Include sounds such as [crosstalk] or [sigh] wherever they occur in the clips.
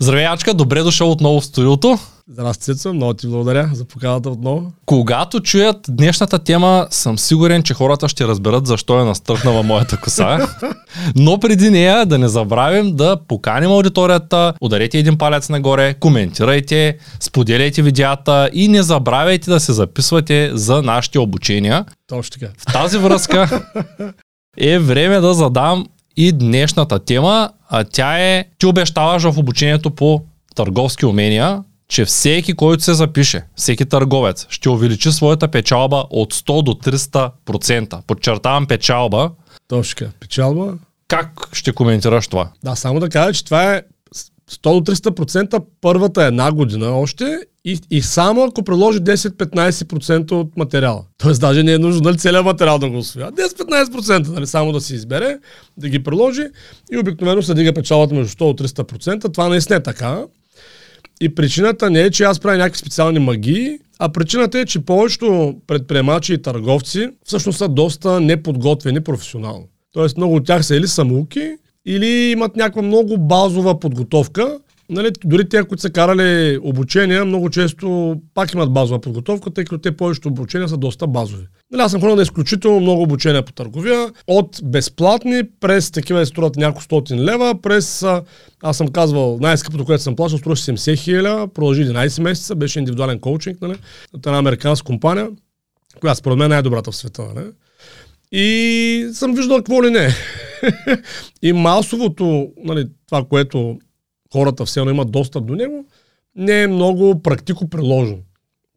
Здравей, Ачка, добре дошъл отново в студиото. Здрасти, Цецо, много ти благодаря за поканата отново. Когато чуят днешната тема, съм сигурен, че хората ще разберат защо е настръхнала моята коса. [laughs] Но преди нея да не забравим да поканим аудиторията, ударете един палец нагоре, коментирайте, споделяйте видеята и не забравяйте да се записвате за нашите обучения. Точно така. В тази връзка [laughs] е време да задам и днешната тема, а тя е, ти обещаваш в обучението по търговски умения, че всеки, който се запише, всеки търговец, ще увеличи своята печалба от 100 до 300%. Подчертавам печалба. Точно така. Печалба. Как ще коментираш това? Да, само да кажа, че това е 100 до 300% първата една година още и, и само ако приложи 10-15% от материала. Тоест даже не е нужно нали, целият материал да го освоя. 10-15% нали, само да си избере, да ги приложи и обикновено се дига печалата между 100 и 300%. Това наистина е така. И причината не е, че аз правя някакви специални магии, а причината е, че повечето предприемачи и търговци всъщност са доста неподготвени професионално. Тоест много от тях са или самоуки, или имат някаква много базова подготовка. Нали, дори те, които са карали обучения, много често пак имат базова подготовка, тъй като те повечето обучения са доста базови. Нали, аз съм ходил на изключително много обучения по търговия, от безплатни, през такива струват няколко стотин лева, през, аз съм казвал, най-скъпото, което съм плащал, струва 70 хиляди, продължи 11 месеца, беше индивидуален коучинг, нали, от една американска компания, която според мен е най-добрата в света. Нали. И съм виждал какво ли не. [laughs] и масовото, нали, това, което хората все едно имат достъп до него, не е много практико приложено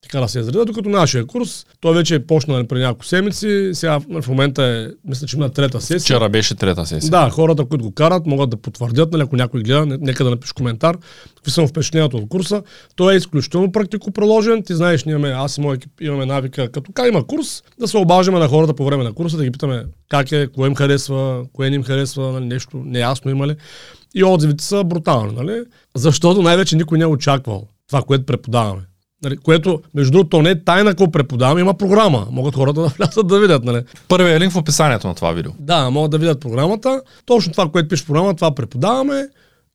така да се изреда, докато нашия курс, той вече е почнал нали, преди няколко седмици, сега в момента е, мисля, че има трета сесия. Вчера беше трета сесия. Да, хората, които го карат, могат да потвърдят, нали, ако някой гледа, нека да напише коментар, какви са впечатлението от курса. Той е изключително практико приложен. Ти знаеш, ние имаме, аз и моят екип имаме навика, като как има курс, да се обаждаме на хората по време на курса, да ги питаме как е, кое им харесва, кое не им харесва, нали, нещо неясно има ли. И отзивите са брутални, нали? Защото най-вече никой не е очаквал това, което преподаваме. Нали, което, между другото, не е тайна какво преподавам, има програма. Могат хората да [laughs] влязат да видят. Нали. Първият линк в описанието на това видео. Да, могат да видят програмата. Точно това, което пише в програма, това преподаваме.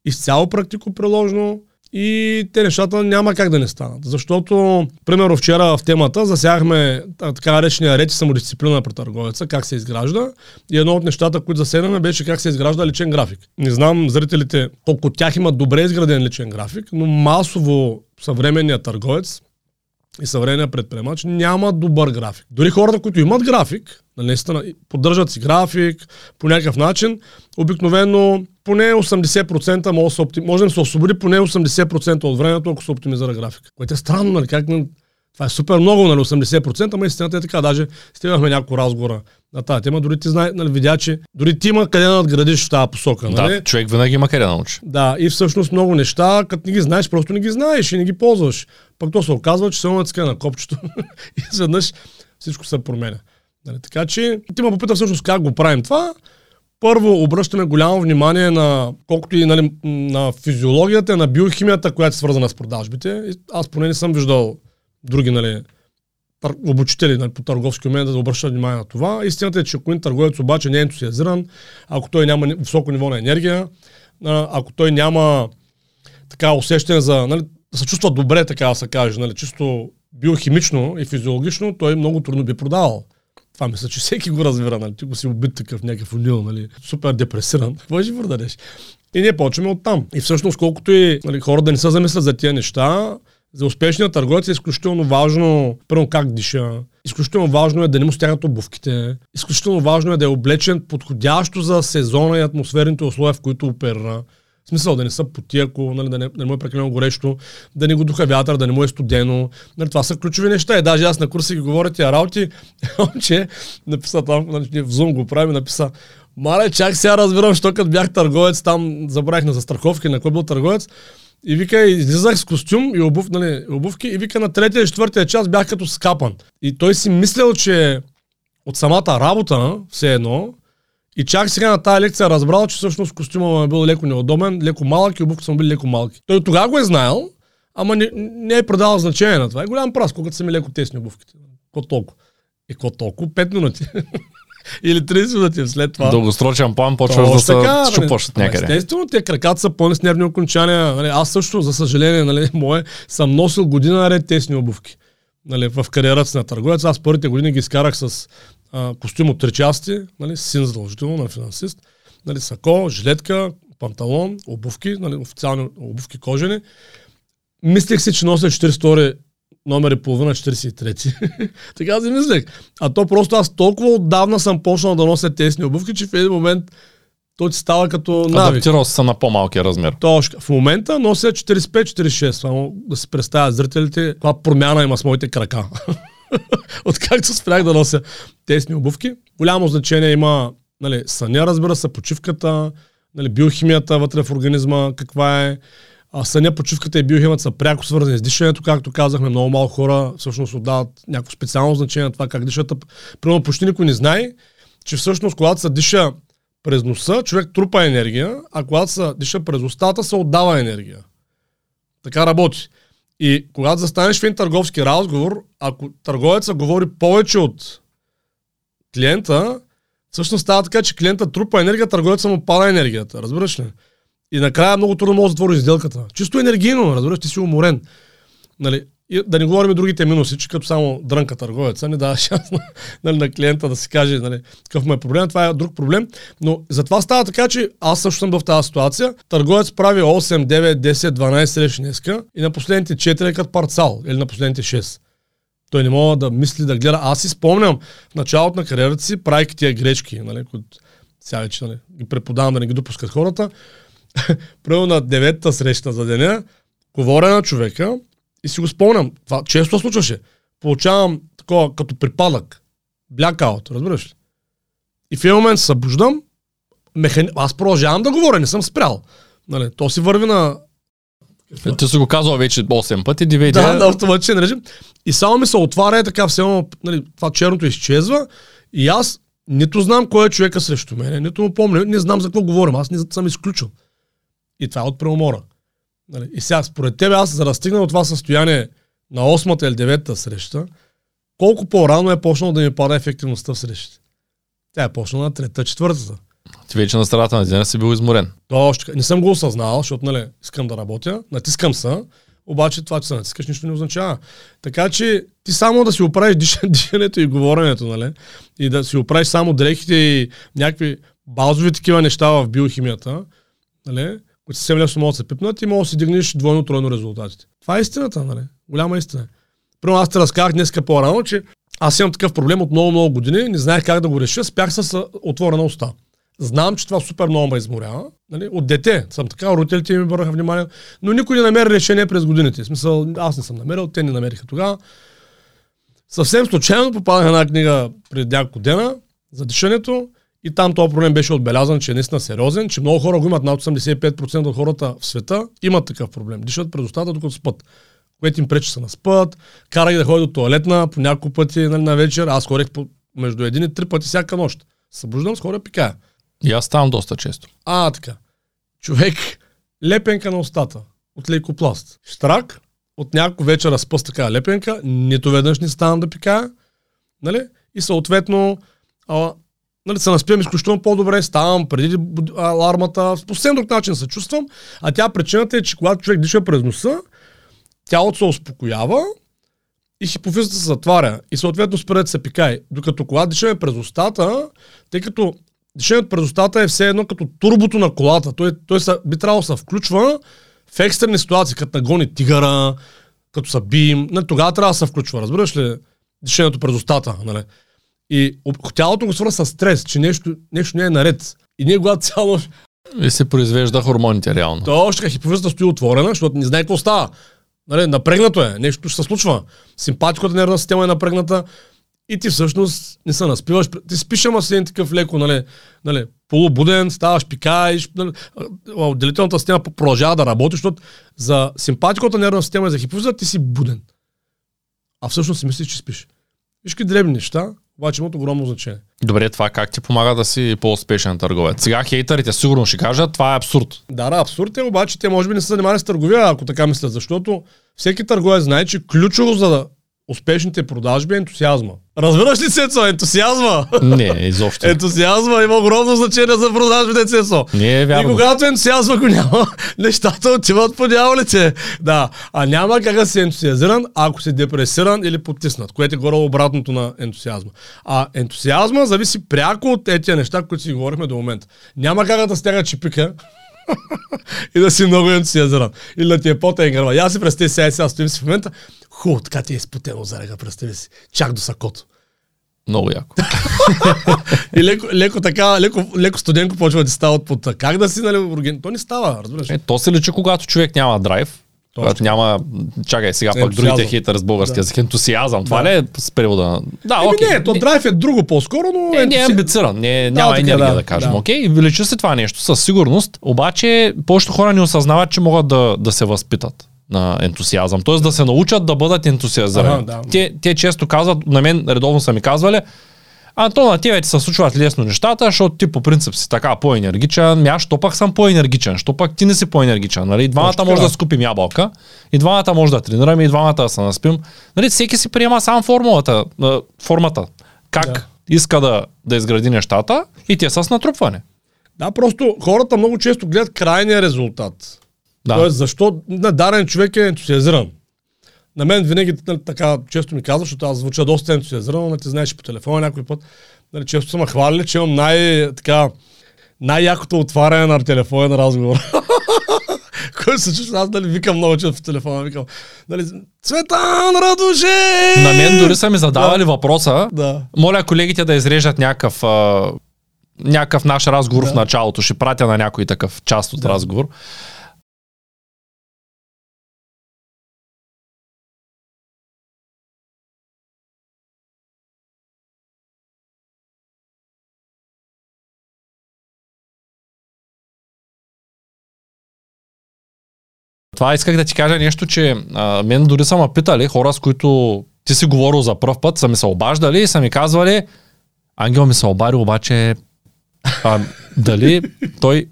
Изцяло практико приложено. И те нещата няма как да не станат. Защото, примерно вчера в темата засягахме така наречения реч и самодисциплина при търговеца, как се изгражда. И едно от нещата, които заседаме, беше как се изгражда личен график. Не знам зрителите колко тях имат добре изграден личен график, но масово съвременният търговец и съвременният предприемач няма добър график. Дори хората, които имат график, наистина поддържат си график по някакъв начин, обикновено поне 80% може да се, оптим... може да се освободи поне 80% от времето, ако се оптимизира графика. Което е странно, нали? Как това е супер много, нали, 80%, ама истината е така. Даже стигнахме няколко разговора на тази тема. Дори ти знае, нали, видя, че дори ти има къде да надградиш в тази посока. Нали? Да, човек винаги има къде да научи. Да, и всъщност много неща, като не ги знаеш, просто не ги знаеш и не ги ползваш. Пък то се оказва, че се на копчето и [laughs] изведнъж всичко се променя. Нали, така че ти ме попита всъщност как го правим това. Първо обръщаме голямо внимание на колкото и нали, на физиологията, на биохимията, която е свързана с продажбите. Аз поне не съм виждал други нали, обучители нали, по търговски умения да обръщат внимание на това. Истината е, че ако един търговец обаче не е ентусиазиран, ако той няма високо ниво на енергия, ако той няма така усещане за, нали, да се чувства добре, така да се каже, нали, чисто биохимично и физиологично, той много трудно би продавал. Това мисля, че всеки го разбира, нали? Ти го си убит такъв някакъв унил, нали? Супер депресиран. Какво ще продадеш? И ние почваме оттам. И всъщност, колкото и нали, хората да не се замислят за тия неща, за успешния търговец е изключително важно, първо как диша, изключително важно е да не му стягат обувките, изключително важно е да е облечен подходящо за сезона и атмосферните условия, в които опера. В смисъл да не са поти, ако нали, да, не, да не му е прекалено горещо, да не го духа вятър, да не му е студено. Нали, това са ключови неща. И даже аз на курса ги говоря тия работи, [laughs] че написа там, нали, в Zoom го правим, написа Мале, чак сега разбирам, що като бях търговец, там забравих на застраховки, на кой бил търговец, и вика, излизах с костюм и обув, нали, обувки и вика на третия и четвъртия час бях като скапан. И той си мислил, че от самата работа, все едно, и чак сега на тази лекция разбрал, че всъщност костюма му е бил леко неудобен, леко малък и обувките са му били леко малки. Той тогава го е знаел, ама не, не е предавал значение на това. Е голям прас, когато са ми леко тесни обувките. Какво толкова? И какво толкова? 5 минути. [laughs] Или 30 минути след това. Дългосрочен план почваш да се щупваш от някъде. Естествено, те краката са пълни с нервни окончания. Нали, аз също, за съжаление, нали, [laughs] мое, съм носил година наред тесни обувки. Нали, в кариерата си на търговец. Аз първите години ги изкарах с а, костюм от три части, нали, син задължително на финансист, нали, сако, жилетка, панталон, обувки, нали, официални обувки кожени. Мислех си, че нося 42 номер и половина 43. [laughs] така си мислех. А то просто аз толкова отдавна съм почнал да нося тесни обувки, че в един момент то ти става като навик. Адаптирал се на по-малкия размер. Точно. В момента нося 45-46. Само да се представят зрителите, каква промяна има с моите крака. [laughs] [laughs] Откакто спрях да нося тесни обувки. Голямо значение има нали, съня, разбира се, почивката, нали, биохимията вътре в организма, каква е. А съня, почивката и биохимията са пряко свързани с дишането, както казахме, много малко хора всъщност отдават някакво специално значение на това как дишат. Примерно почти никой не знае, че всъщност когато се диша през носа, човек трупа енергия, а когато се диша през устата, се отдава енергия. Така работи. И когато застанеш в един търговски разговор, ако търговецът говори повече от клиента, всъщност става така, че клиента трупа енергия, търговецът му пада енергията. Разбираш ли? И накрая много трудно може да затвори сделката. Чисто енергийно, разбираш, ти си уморен. Нали, и да не говорим другите минуси, че като само дрънка търговеца не дава [laughs] шанс на, нали, на клиента да си каже нали, какъв му е проблем. Това е друг проблем. Но затова става така, че аз също съм в тази ситуация. Търговец прави 8, 9, 10, 12 срещи днеска и на последните 4 е като парцал или на последните 6. Той не мога да мисли, да гледа. Аз си спомням в началото на кариерата си, правих тия гречки, нали, които сега вече нали, ги преподавам да не ги допускат хората. [laughs] Първо на деветата среща за деня, говоря на човека и си го спомням. Това често случваше. Получавам такова като припадък. Блякаут, разбираш ли? И в един момент се събуждам, механи... аз продължавам да говоря, не съм спрял. Нали, то си върви на... Ти си го казал вече 8 пъти, DVD. Да, на автоматичен режим. И само ми се отваря така, все едно, нали, това черното изчезва и аз нито знам кой е човека срещу мен, нито му помня, не знам за какво говорим, аз не съм изключил. И това е от преумора. Нали? И сега, според тебе, аз за да стигна от това състояние на 8-та или 9-та среща, колко по-рано е почнал да ми пада ефективността в срещите? Тя е почнала на трета, четвъртата. Ти вече на страната на деня си бил изморен. Точно. Не съм го осъзнал, защото нали, искам да работя, натискам се, обаче това, че се натискаш, нищо не означава. Така че ти само да си оправиш [laughs] дишането и говоренето, нали? И да си оправиш само дрехите и някакви базови такива неща в биохимията, нали? Които съвсем лесно могат да се пипнат и може да си дигнеш двойно-тройно резултатите. Това е истината, нали? Голяма истина. Примерно аз те разказах днес по-рано, че аз имам такъв проблем от много-много години, не знаех как да го реша, спях с отворена уста. Знам, че това супер много ме изморява. Нали? От дете съм така, родителите ми бърнаха внимание, но никой не намери решение през годините. В смисъл, аз не съм намерил, те не намериха тогава. Съвсем случайно попаднах една книга преди няколко дена за дишането и там този проблем беше отбелязан, че е наистина сериозен, че много хора го имат, над 85% от хората в света имат такъв проблем. Дишат през устата, докато спът. Което им пречи са на спът, кара ги да ходят до туалетна по няколко пъти нали, на вечер. Аз ходех по, между един и три пъти всяка нощ. Събуждам, с хора пикая. И аз ставам доста често. А, така. Човек, лепенка на устата от лейкопласт. Штрак, от няколко вечера спъс така лепенка, нито веднъж не ставам да пикая. Нали? И съответно, а, нали, се наспивам изключително по-добре, ставам преди алармата, по съвсем друг начин се чувствам, а тя причината е, че когато човек диша през носа, тялото се успокоява и хипофизата се затваря и съответно спира се пикай. Докато когато дишаме през устата, тъй като дишането през устата е все едно като турбото на колата. Той, той са, би трябвало да се включва в екстрени ситуации, като нагони тигъра, като са бим. Нали, тогава трябва да се включва, разбираш ли? Дишането през устата. Нали? И тялото го свързва с стрес, че нещо, нещо не е наред. И ние когато цяло... И се произвежда хормоните реално. Точно така, хипофизата стои отворена, защото не знае какво става. Нали, напрегнато е, нещо ще се случва. Симпатиката нервна система е напрегната и ти всъщност не се наспиваш. Ти спиш, ама си един такъв леко, нали, нали, полубуден, ставаш, пикаеш, нали, отделителната система продължава да работи, защото за симпатиката нервна система и за хипофизата ти си буден. А всъщност си мислиш, че спиш. Виж дребни неща, обаче имат огромно значение. Добре, това как ти помага да си по-успешен търговец? Сега хейтерите сигурно ще кажат, това е абсурд. Да, да, абсурд е, обаче те може би не са занимавали с търговия, ако така мислят, защото всеки търговец знае, че ключово за да успешните продажби е ентусиазма. Разбираш ли, Цецо? Ентусиазма! Не, изобщо. Ентусиазма има огромно значение за продажбите, Цецо. Не е И вярно. когато ентусиазма го няма, [laughs] нещата отиват по дяволите. Да, а няма как да си ентусиазиран, ако си депресиран или потиснат, което е горе обратното на ентусиазма. А ентусиазма зависи пряко от тези неща, които си говорихме до момента. Няма как да стяга чипика [laughs] и да си много ентусиазиран. Или да ти е потен гърба. Я си представи сега, сега стоим си в момента. Хубаво, така ти е изпотено зарега, представи си. Чак до сакото. Много яко. [laughs] И леко, леко така, леко, леко студенко почва да става от пота. Как да си, нали, урген? То не става, разбираш. Е, то се лечи, когато човек няма драйв. Когато няма, чакай сега пък Ентусиазъм. другите хейтър с български Да. Ентусиазъм. Това Да. ли е с превода? на- Да, Еми окей. не, то драйв е друго по-скоро, но... Е, не е амбициран, не, Да, няма така, енергия да, да, кажем. да. Окей, лечи се това нещо със сигурност, обаче повечето хора не осъзнават, че могат да, да се възпитат на ентусиазъм. Т.е. да се научат да бъдат ентусиазирани. Ага, да. те, те често казват, на мен редовно са ми казвали, Антон, на тебе ти се случват лесно нещата, защото ти по принцип си така по-енергичен. Аз, що пък съм по-енергичен? Що пък ти не си по-енергичен? Нали? И двамата може да скупим ябълка, и двамата може да тренираме, и двамата да се наспим. Нали? Всеки си приема сам формулата, а, формата. Как Да. иска да, да изгради нещата и те са с натрупване. Да, просто хората много често гледат крайния резултат. Да. Тоест, защо на даден човек е ентусиазиран. На мен винаги нали, така често ми казва, защото аз звуча доста ентусиазиран, но ти знаеш по телефона някой път. Нали, често са ме хвалили, че имам най, така, най-якото отваряне на телефона на разговор. [laughs] Който се чувства, аз нали, викам много често в телефона, викам, нали, Цветан Радуше! На мен дори са ми задавали въпроса, Да. моля колегите да изрежат някакъв, някакъв наш разговор Да. в началото. Ще пратя на някой такъв част от Да. разговор. Това исках да ти кажа нещо, че а, мен дори са ме питали хора, с които ти си говорил за пръв път, са ми се обаждали и са ми казвали, Ангел ми се обади, обаче а, дали той...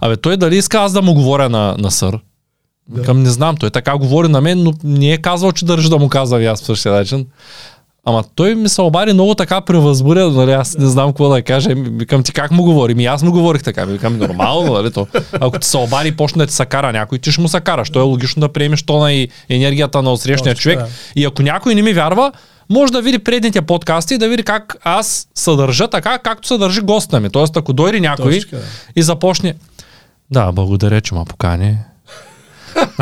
Абе, той дали иска аз да му говоря на, на сър? Да. Към не знам, той така говори на мен, но не е казвал, че държи да му казвам и аз по същия начин. Ама той ми се обади много така превъзбуря, нали, аз не знам какво да кажа. Викам ти как му говори? Ми аз му говорих така. Викам нормално, нали то. Ако ти се обади и почне да ти се кара някой, ти ще му се караш. То е логично да приемеш тона и енергията на отсрещния човек. И ако някой не ми вярва, може да види предните подкасти и да види как аз съдържа така, както се държи госта ми. Тоест, ако дойде някой Точно така, да. и започне. Да, благодаря, че ме покани.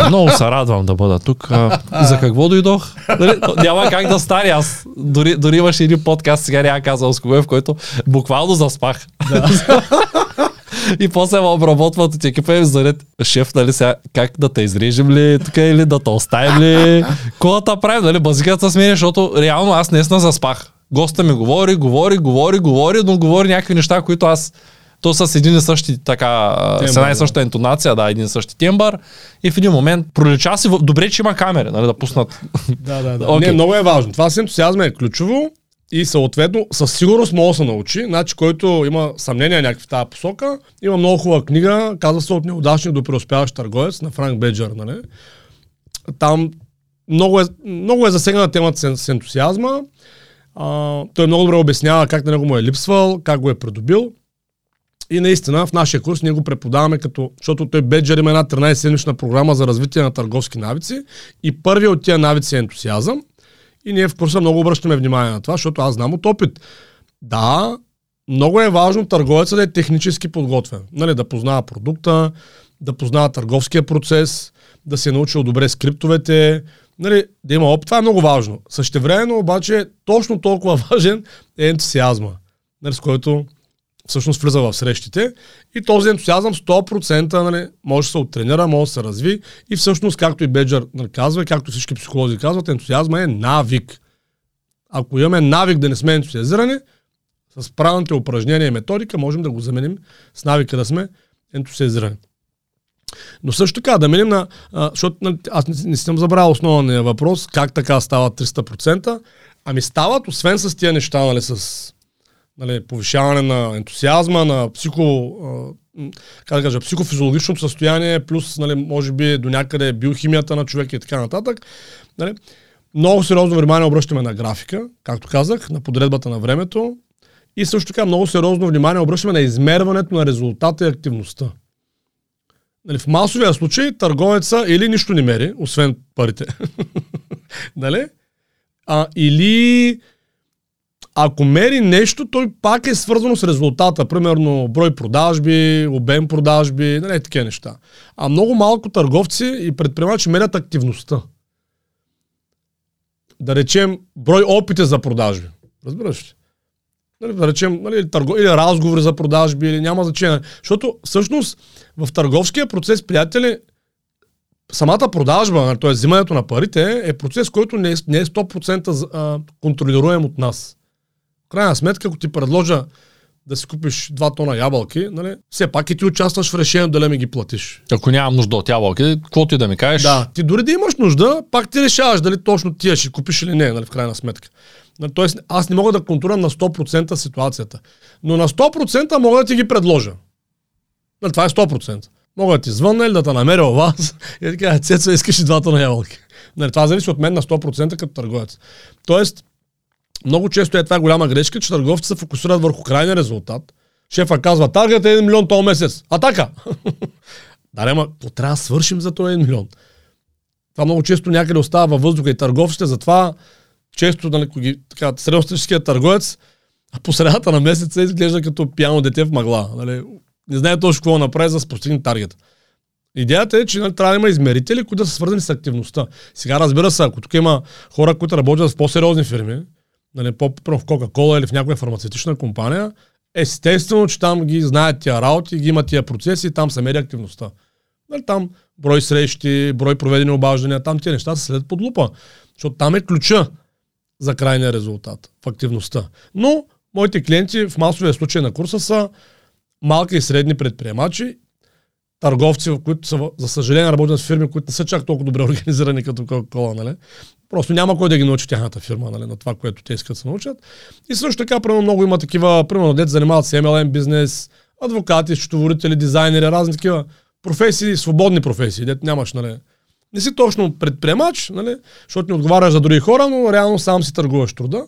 Много се радвам да бъда тук. За какво дойдох? Нали, Няма как да стане. Аз дори, дори имаше един подкаст, сега няма казал с кого в който буквално заспах. [laughs] и после ме обработват от екипа и ми заред шеф, нали сега, как да те изрежем ли тук или да те оставим ли? Да те правим, нали? Базикът се смени, защото реално аз наистина заспах. Госта ми говори, говори, говори, говори, но говори някакви неща, които аз то с един и същи така, Тембър, с една и съща интонация, да, един и същи тембър. И в един момент пролича си, добре, че има камери, нали, да пуснат. [laughs] Да, да, да. Окей. Не, много е важно. Това с ентусиазма е ключово и съответно със сигурност може да се научи. Значи, който има съмнения някакви в тази посока, има много хубава книга, казва се от неудачник до преуспяващ търговец на Франк Беджер. Нали? Там много е, много е засегната темата с, с ентусиазма. А, той много добре обяснява как на него му е липсвал, как го е придобил. И наистина в нашия курс ние го преподаваме като, защото той Беджер има една 13-седмична програма за развитие на търговски навици и първият от тия навици е ентусиазъм. И ние в курса много обръщаме внимание на това, защото аз знам от опит. Да, много е важно търговецът да е технически подготвен. Нали, да познава продукта, да познава търговския процес, да се е научил добре скриптовете, нали, да има опит. Това е много важно. Същевременно обаче точно толкова [laughs] важен е ентусиазма, нали, с който всъщност влиза в срещите. И този ентусиазъм 100% нали, може да се оттренира, може да се разви. И всъщност, както и Беджер нали, казва, както всички психолози казват, ентусиазма е навик. Ако имаме навик да не сме ентусиазирани, с правилните упражнения и методика можем да го заменим с навика да сме ентусиазирани. Но също така, да минем на... А, защото нали, аз не, не съм забравил основния въпрос, как така стават 300%. Ами стават, освен с тия неща, нали, с нали, повишаване на ентусиазма, на психо, как да кажа, психофизиологичното състояние, плюс, нали, може би до някъде биохимията на човека и така нататък. Нали. Много сериозно внимание обръщаме на графика, както казах, на подредбата на времето. И също така много сериозно внимание обръщаме на измерването на резултата и активността. Нали, в масовия случай търговеца или нищо не мери, освен парите. [laughs] нали? а, или ако мери нещо, той пак е свързано с резултата. Примерно брой продажби, обем продажби, нали, такива неща. А много малко търговци и предприемачи мерят активността. Да речем брой опити за продажби. Разбираш ли? Нали, да речем, нали, търго, или разговори за продажби, или няма значение. Защото всъщност в търговския процес, приятели, самата продажба, т.е. взимането на парите, е процес, който не е, не е 100% контролируем от нас. Крайна сметка, ако ти предложа да си купиш 2 тона ябълки, нали, все пак и ти участваш в решението дали ми ги платиш. Ако нямам нужда от ябълки, каквото и да ми кажеш. Да, ти дори да имаш нужда, пак ти решаваш дали точно ти ще купиш или не, нали, в крайна сметка. Нали, тоест, аз не мога да контролирам на 100% ситуацията. Но на 100% мога да ти ги предложа. Нали, това е 100%. Мога да ти звънна или да те намеря у вас [laughs] и да кажа, Цецо, искаш и двата на ябълки. Нали, това зависи от мен на 100% като търговец. Тоест, много често е това голяма грешка, че търговците се фокусират върху крайния резултат. Шефа казва, таргет е 1 милион този месец. Атака! [laughs] да, ама, трябва да свършим за този 1 милион. Това много често някъде остава във въздуха и търговците, затова често, нали, така, средностатическият търговец, по средата на месеца изглежда като пияно дете в мъгла. Нали? Не знае точно какво направи за да постигне таргет. Идеята е, че нали, трябва да има измерители, които да са свързани с активността. Сега разбира се, ако тук има хора, които работят в по-сериозни фирми, нали, по в Кока-Кола или в някоя фармацевтична компания, естествено, че там ги знаят тия работи, ги имат тия процеси там се мери активността. Нали, там брой срещи, брой проведени обаждания, там тия неща се следят под лупа. Защото там е ключа за крайния резултат в активността. Но моите клиенти в масовия случай на курса са малки и средни предприемачи, търговци, които са, за съжаление, работят в фирми, които не са чак толкова добре [laughs] организирани като Coca-Cola, нали? Просто няма кой да ги научи тяхната фирма, нали, на това, което те искат да се научат. И също така, примерно, много има такива, примерно, дете занимават с MLM бизнес, адвокати, счетоводители, дизайнери, разни такива професии, свободни професии, дете нямаш, нали. Не си точно предприемач, нали, защото не отговаряш за други хора, но реално сам си търгуваш труда.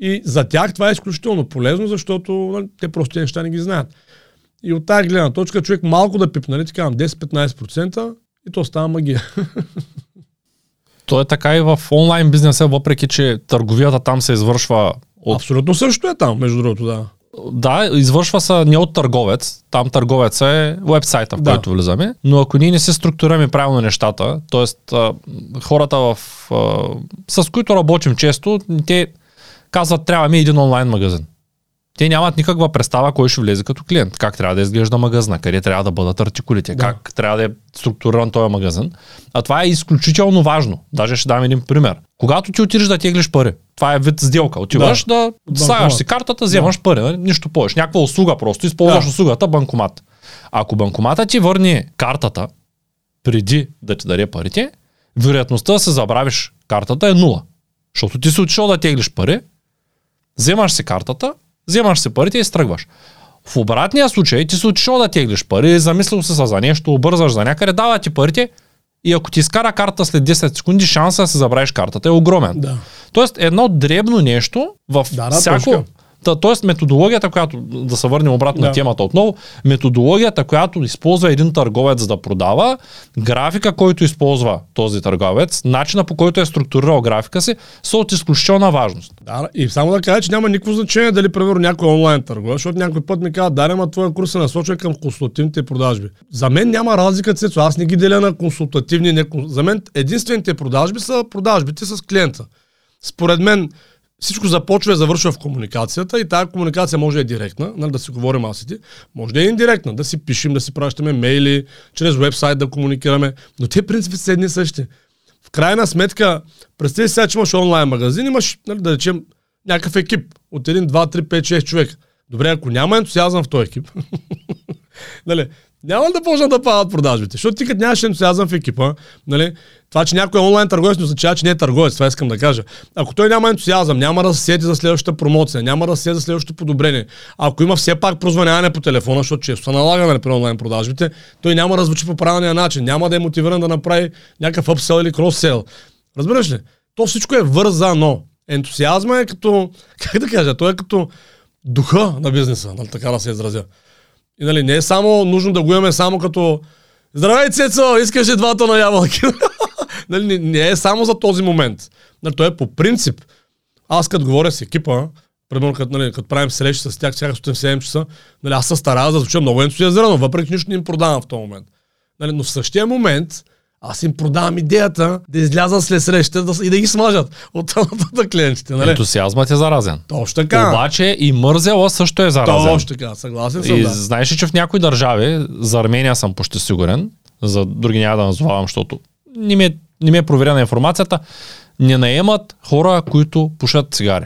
И за тях това е изключително полезно, защото нали, те просто тези неща не ги знаят. И от тази гледна точка човек малко да пипне, нали, така 10-15% и то става магия. [laughs] То е така и в онлайн бизнеса, въпреки че търговията там се извършва от... Абсолютно също е там, между другото, да. Да, извършва се не от търговец. Там търговец е вебсайта, в да. който влизаме. Но ако ние не се структурираме правилно нещата, т.е. хората, в, с които работим често, те казват, трябва ми един онлайн магазин те нямат никаква представа кой ще влезе като клиент, как трябва да изглежда магазина, къде трябва да бъдат артикулите, да. как трябва да е структуриран този магазин. А това е изключително важно. Даже ще дам един пример. Когато ти отидеш да теглиш пари, това е вид сделка. Отиваш да, да слагаш си картата, вземаш да. пари, нали? нищо повече. Някаква услуга просто, използваш да. услугата банкомат. Ако банкомата ти върне картата преди да ти даде парите, вероятността да се забравиш картата е нула. Защото ти си отишъл да теглиш пари, вземаш си картата, вземаш си парите и стръгваш. В обратния случай ти си отишъл да теглиш пари, замислил се за нещо, бързаш за някъде, дава ти парите и ако ти изкара карта след 10 секунди, шанса да се забравиш картата е огромен. Да. Тоест едно дребно нещо в да, да, всяко, точка. Та, тоест методологията, която, да се върнем обратно да. на темата отново, методологията, която използва един търговец да продава, графика, който използва този търговец, начина по който е структурирал графика си, са от изключителна важност. Да, и само да кажа, че няма никакво значение дали, примерно, някой онлайн търгува, защото някой път ми казва, да, ама твоя курс е насочен към консултативните продажби. За мен няма разлика, Цецо, аз не ги деля на консултативни, не... за мен единствените продажби са продажбите с клиента. Според мен, всичко започва и завършва в комуникацията и тази комуникация може да е директна, нали, да си говорим аз и ти, може да е индиректна, да си пишем, да си пращаме мейли, чрез вебсайт да комуникираме, но те принципи са едни същи. В крайна сметка, представи сега, че имаш онлайн магазин, имаш, нали, да речем, някакъв екип от 1, 2, 3, 5, 6 човека. Добре, ако няма ентусиазъм в този екип, [laughs] нали, няма да почнат да падат продажбите. Защото ти като нямаш ентусиазъм в екипа, нали, това, че някой е онлайн търговец, не означава, че не е търговец. Това искам да кажа. Ако той няма ентусиазъм, няма да се за следващата промоция, няма да се за следващото подобрение. Ако има все пак прозваняване по телефона, защото често се налага нали, при онлайн продажбите, той няма да звучи по правилния начин, няма да е мотивиран да направи някакъв upsell или cross-sell. Разбираш ли? То всичко е вързано. Ентусиазма е като, [laughs] как да кажа, той е като духа на бизнеса, нали, така да се изразя. И нали, не е само нужно да го имаме само като Здравей, Цецо, искаш ли два тона ябълки? [laughs] нали, не, не, е само за този момент. Нали, той е по принцип. Аз като говоря с екипа, примерно като, нали, като правим срещи с тях всяка сутрин в 7 часа, нали, аз се старая да звуча много ентусиазирано, въпреки че нищо не им продавам в този момент. Нали, но в същия момент аз им продавам идеята да излязат след среща да, и да ги смажат от на клиентите. Нали? Ентусиазмът е заразен. Точно така. Обаче и мързела също е заразен. Точно така, съгласен съм. И да. знаеш ли, че в някои държави, за Армения съм почти сигурен, за други няма да назовавам, защото не ми е, не ми е проверена информацията, не наемат хора, които пушат цигари.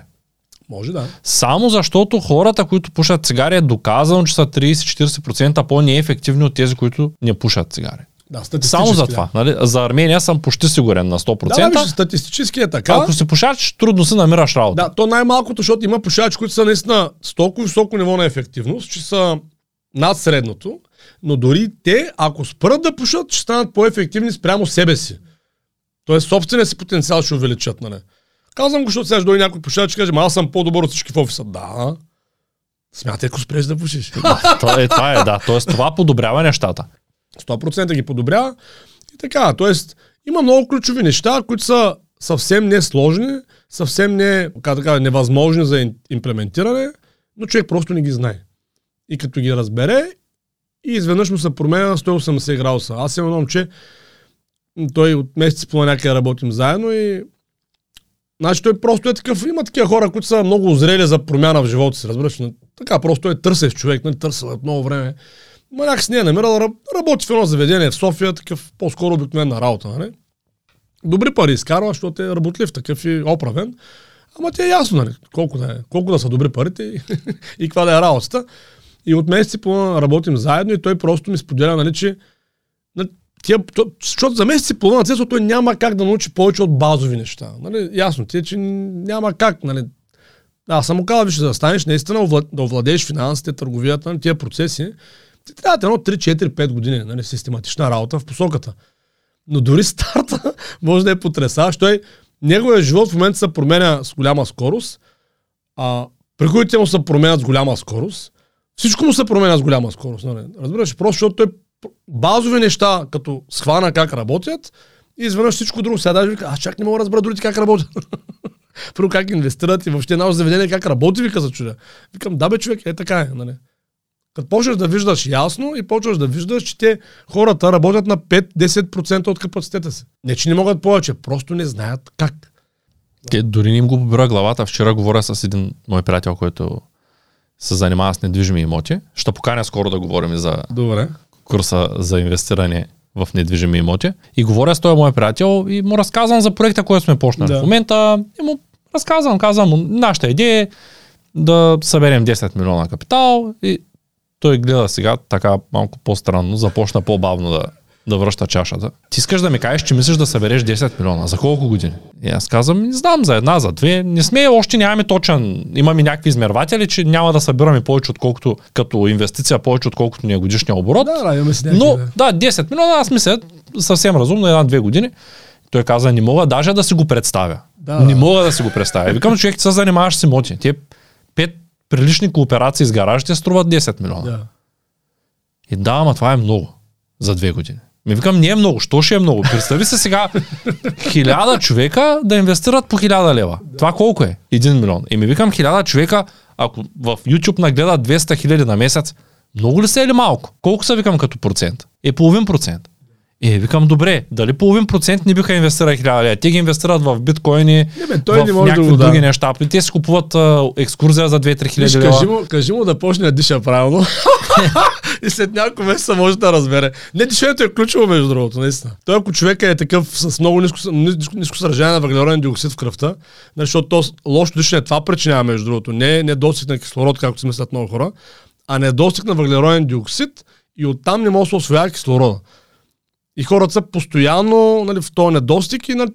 Може да. Само защото хората, които пушат цигари е доказано, че са 30-40% по-неефективни от тези, които не пушат цигари. Да, Само за това. Нали? За Армения съм почти сигурен на 100%. Да, да виж, статистически е така. Ако си пушач, трудно се намираш работа. Да, то най-малкото, защото има пушачи, които са наистина с толкова високо ниво на ефективност, че са над средното, но дори те, ако спрат да пушат, ще станат по-ефективни спрямо себе си. Тоест, собствения си потенциал ще увеличат, нали? Казвам го, защото сега ще дойде някой пушач и каже, аз съм по-добър от всички в офиса. Да. Смятай, ако спреш да пушиш. това, е, това е, да. Тоест, това подобрява нещата. 100% ги подобрява. И така, т.е. има много ключови неща, които са съвсем не сложни, съвсем не, как да невъзможни за имплементиране, но човек просто не ги знае. И като ги разбере, и изведнъж му се променя на 180 градуса. Аз имам едно момче, той от месец половина някъде работим заедно и Значи той просто е такъв, има такива хора, които са много озрели за промяна в живота си, разбираш. Така просто е търсещ човек, нали, търсил от много време. Ма някак си не е намирал, раб- работи в едно заведение в София, такъв по-скоро обикновена работа, нали? Добри пари изкарва, защото е работлив, такъв и оправен. Ама ти е ясно, нали? Колко да, е, колко да са добри парите и, [laughs] каква да е работата. И от месец и половина работим заедно и той просто ми споделя, нали, че тия, то, защото за месец и половина цесо няма как да научи повече от базови неща. Нали? Ясно ти е, че няма как. Нали? Аз съм му казал, виж, да станеш наистина да овладееш финансите, търговията, нали, тия процеси, ти трябва едно 3, 4, 5 години нали, систематична работа в посоката. Но дори старта [laughs] може да е потрясаващ. Той, неговия живот в момента се променя с голяма скорост, а приходите му се променят с голяма скорост. Всичко му се променя с голяма скорост. Нали? Разбираш, просто защото той базови неща, като схвана как работят, и изведнъж всичко друго. Сега даже вика, аз чак не мога да разбера другите как работят. [laughs] Първо как инвестират и въобще нашето заведение как работи, вика за чудя. Викам, да бе човек, е така е. Нали? Като почнеш да виждаш ясно и почваш да виждаш, че те хората работят на 5-10% от капацитета си. Не, че не могат повече, просто не знаят как. Те дори не им го побира главата. Вчера говоря с един мой приятел, който се занимава с недвижими имоти. Ще поканя скоро да говорим за Добре. курса за инвестиране в недвижими имоти. И говоря с този мой приятел и му разказвам за проекта, който сме почнали. Да. В момента и му разказвам, казвам му, нашата идея е да съберем 10 милиона капитал и той гледа сега така малко по-странно, започна по-бавно да, да връща чашата. Ти искаш да ми кажеш, че мислиш да събереш 10 милиона. За колко години? И аз казвам, не знам, за една, за две. Не сме, още нямаме точен. Имаме някакви измерватели, че няма да събираме повече, отколкото като инвестиция, повече, отколкото ни е годишния оборот. Да, да, си някакви, Но да. да, 10 милиона, аз мисля съвсем разумно, една-две години. Той каза, не мога даже да си го представя. Да, не мога да си го представя. Викам, човек, ти се занимаваш с имоти. Те пет прилични кооперации с гаражите струват 10 милиона. Да. И да, ама това е много за две години. Ми викам, не е много, що ще е много? Представи се сега [laughs] хиляда човека да инвестират по хиляда лева. Това колко е? Един милион. И ми викам хиляда човека, ако в YouTube нагледат 200 хиляди на месец, много ли са или малко? Колко са викам като процент? Е половин процент. Е, викам, добре, дали половин процент не биха инвестирали хиляда лева? Те ги инвестират в биткоини, Не, бе, той в не може да някакви да. други неща. Те си купуват а, екскурзия за 2-3 Виж, хиляди кажи, му, кажи му да почне да диша правилно. [laughs] и след няколко месеца може да разбере. Не, дишането е ключово, между другото, наистина. Той ако човека е такъв с много ниско, ниско, ниско съдържание на въглероден диоксид в кръвта, нали, защото то с- лошо дишане това причинява, между другото. Не недостиг на кислород, както си мислят много хора, а недостиг на въглероден диоксид и оттам не може да се освоява кислорода. И хората са постоянно нали, в този недостиг и нали,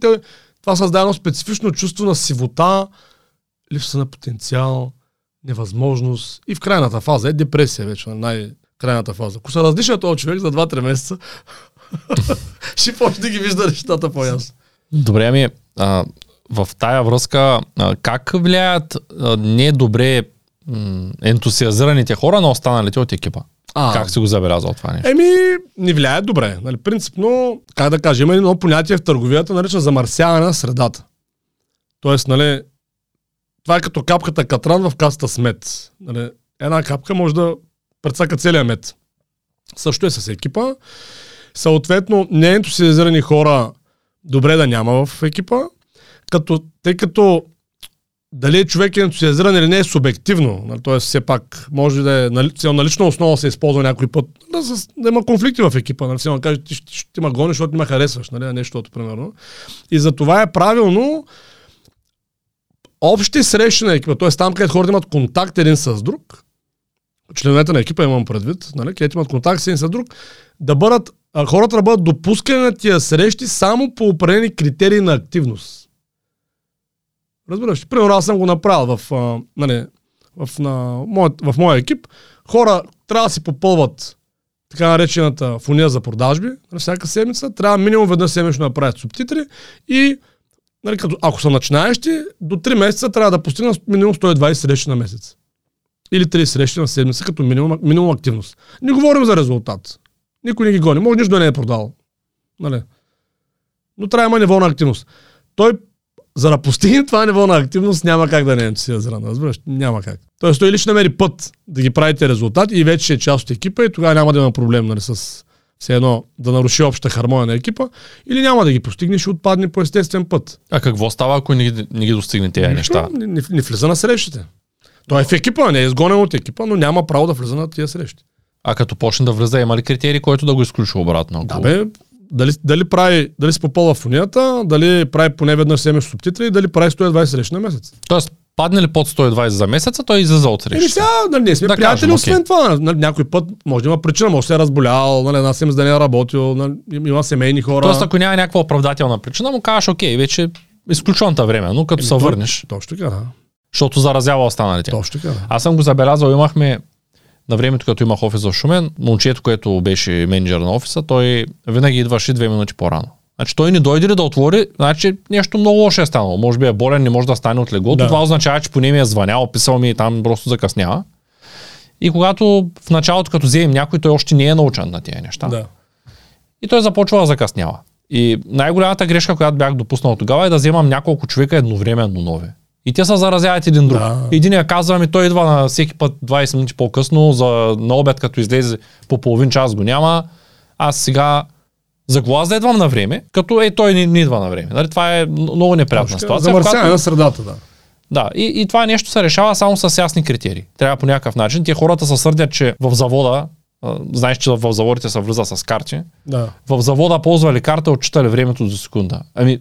това създава едно специфично чувство на сивота, липса на потенциал, невъзможност и в крайната фаза е депресия вече, на най-крайната фаза. Ако се раздиша този човек за 2-3 месеца, [laughs] ще почне да ги вижда нещата по-ясно. Добре, ами, а, в тая връзка, а, как влияят а, не добре м, ентусиазираните хора на останалите от екипа? А. Как си го забелязал това нещо? Еми, не влияе добре. Нали, принципно, как да кажа, има едно понятие в търговията, нарича замърсяване на средата. Тоест, нали, това е като капката катран в касата с мед. Нали, една капка може да прецака целият мед. Също е с екипа. Съответно, неентусиазирани хора добре да няма в екипа, като, тъй като дали човек е ентусиазиран или не е субективно. Нали, Тоест, все пак, може да е нали, на лична основа се използва някой път, да, с, да има конфликти в екипа. Нали, да каже, ти, ти, ти ме гониш, защото не ме харесваш, нали, нещото, примерно. И за това е правилно общи срещи на екипа, т.е. там, където хората имат контакт един с друг, членовете на екипа имам предвид, нали, където имат контакт един с друг, да бъдат, хората да бъдат допускани на тия срещи само по определени критерии на активност. Разбираш, примерно аз съм го направил в, а, нали, в, на, моят, в моя екип. Хора трябва да си попълват така наречената фуния за продажби на всяка седмица. Трябва минимум веднъж седмично да направят субтитри и нали, като, ако са начинаещи, до 3 месеца трябва да постигнат минимум 120 срещи на месец. Или 3 срещи на седмица като минимум, минимум активност. Не говорим за резултат. Никой не ги гони. Може нищо да не е продал. Нали? Но трябва има ниво на активност. Той, за да постигне това ниво на активност, няма как да не е ентусиазиран. Разбираш? Няма как. Тоест, той ще намери път да ги правите резултати и вече е част от екипа и тогава няма да има проблем нали, с все едно да наруши обща хармония на екипа, или няма да ги постигне, ще отпадне по естествен път. А какво става, ако не, ги- не ги достигне тези неща? Не, не, не влиза на срещите. Той е в екипа, не е изгонен от екипа, но няма право да влиза на тия срещи. А като почне да влиза, има ли критерий, който да го изключи обратно? Да, Ако- бе, дали, дали, прави, дали си попълва фунията, дали прави поне веднъж седмично субтитри, дали прави 120 срещи на месец. Тоест, падне ли под 120 за месеца, той излиза от Еми среща. сега, нали, ние сме Да приятели, кажем, освен окей. това. Нали, някой път може да има причина, може да се е разболял, нали, една седмица да не е работил, нали, има семейни хора. Тоест, ако няма някаква оправдателна причина, му кажеш, окей, вече изключваната време, но като Еми, се върнеш, Точно така, да. защото заразява останалите. Точно така, да. Аз съм го забелязал, имахме на времето, като имах офис в Шумен, момчето, което беше менеджер на офиса, той винаги идваше две минути по-рано. Значи той не дойде ли да отвори, значи нещо много лошо е станало. Може би е болен, не може да стане от леглото. Да. Това означава, че поне ми е звънял, писал ми и там просто закъснява. И когато в началото, като вземем някой, той още не е научен на тези неща. Да. И той започва да закъснява. И най-голямата грешка, която бях допуснал тогава е да вземам няколко човека едновременно нови. И те се заразяват един друг. Да. Единия казва ми, той идва на всеки път 20 минути по-късно, за, на обед като излезе по половин час го няма. Аз сега за глас да идвам на време, като е той не, не идва на време. Нали? Това е много неприятна ситуация. Замърсяване на средата, да. да, и, и това нещо се решава само с ясни критерии. Трябва по някакъв начин. Те хората се сърдят, че в завода, а, знаеш, че в заводите се влиза с карти, Да. в завода ползвали карта, отчитали времето до секунда. Ами,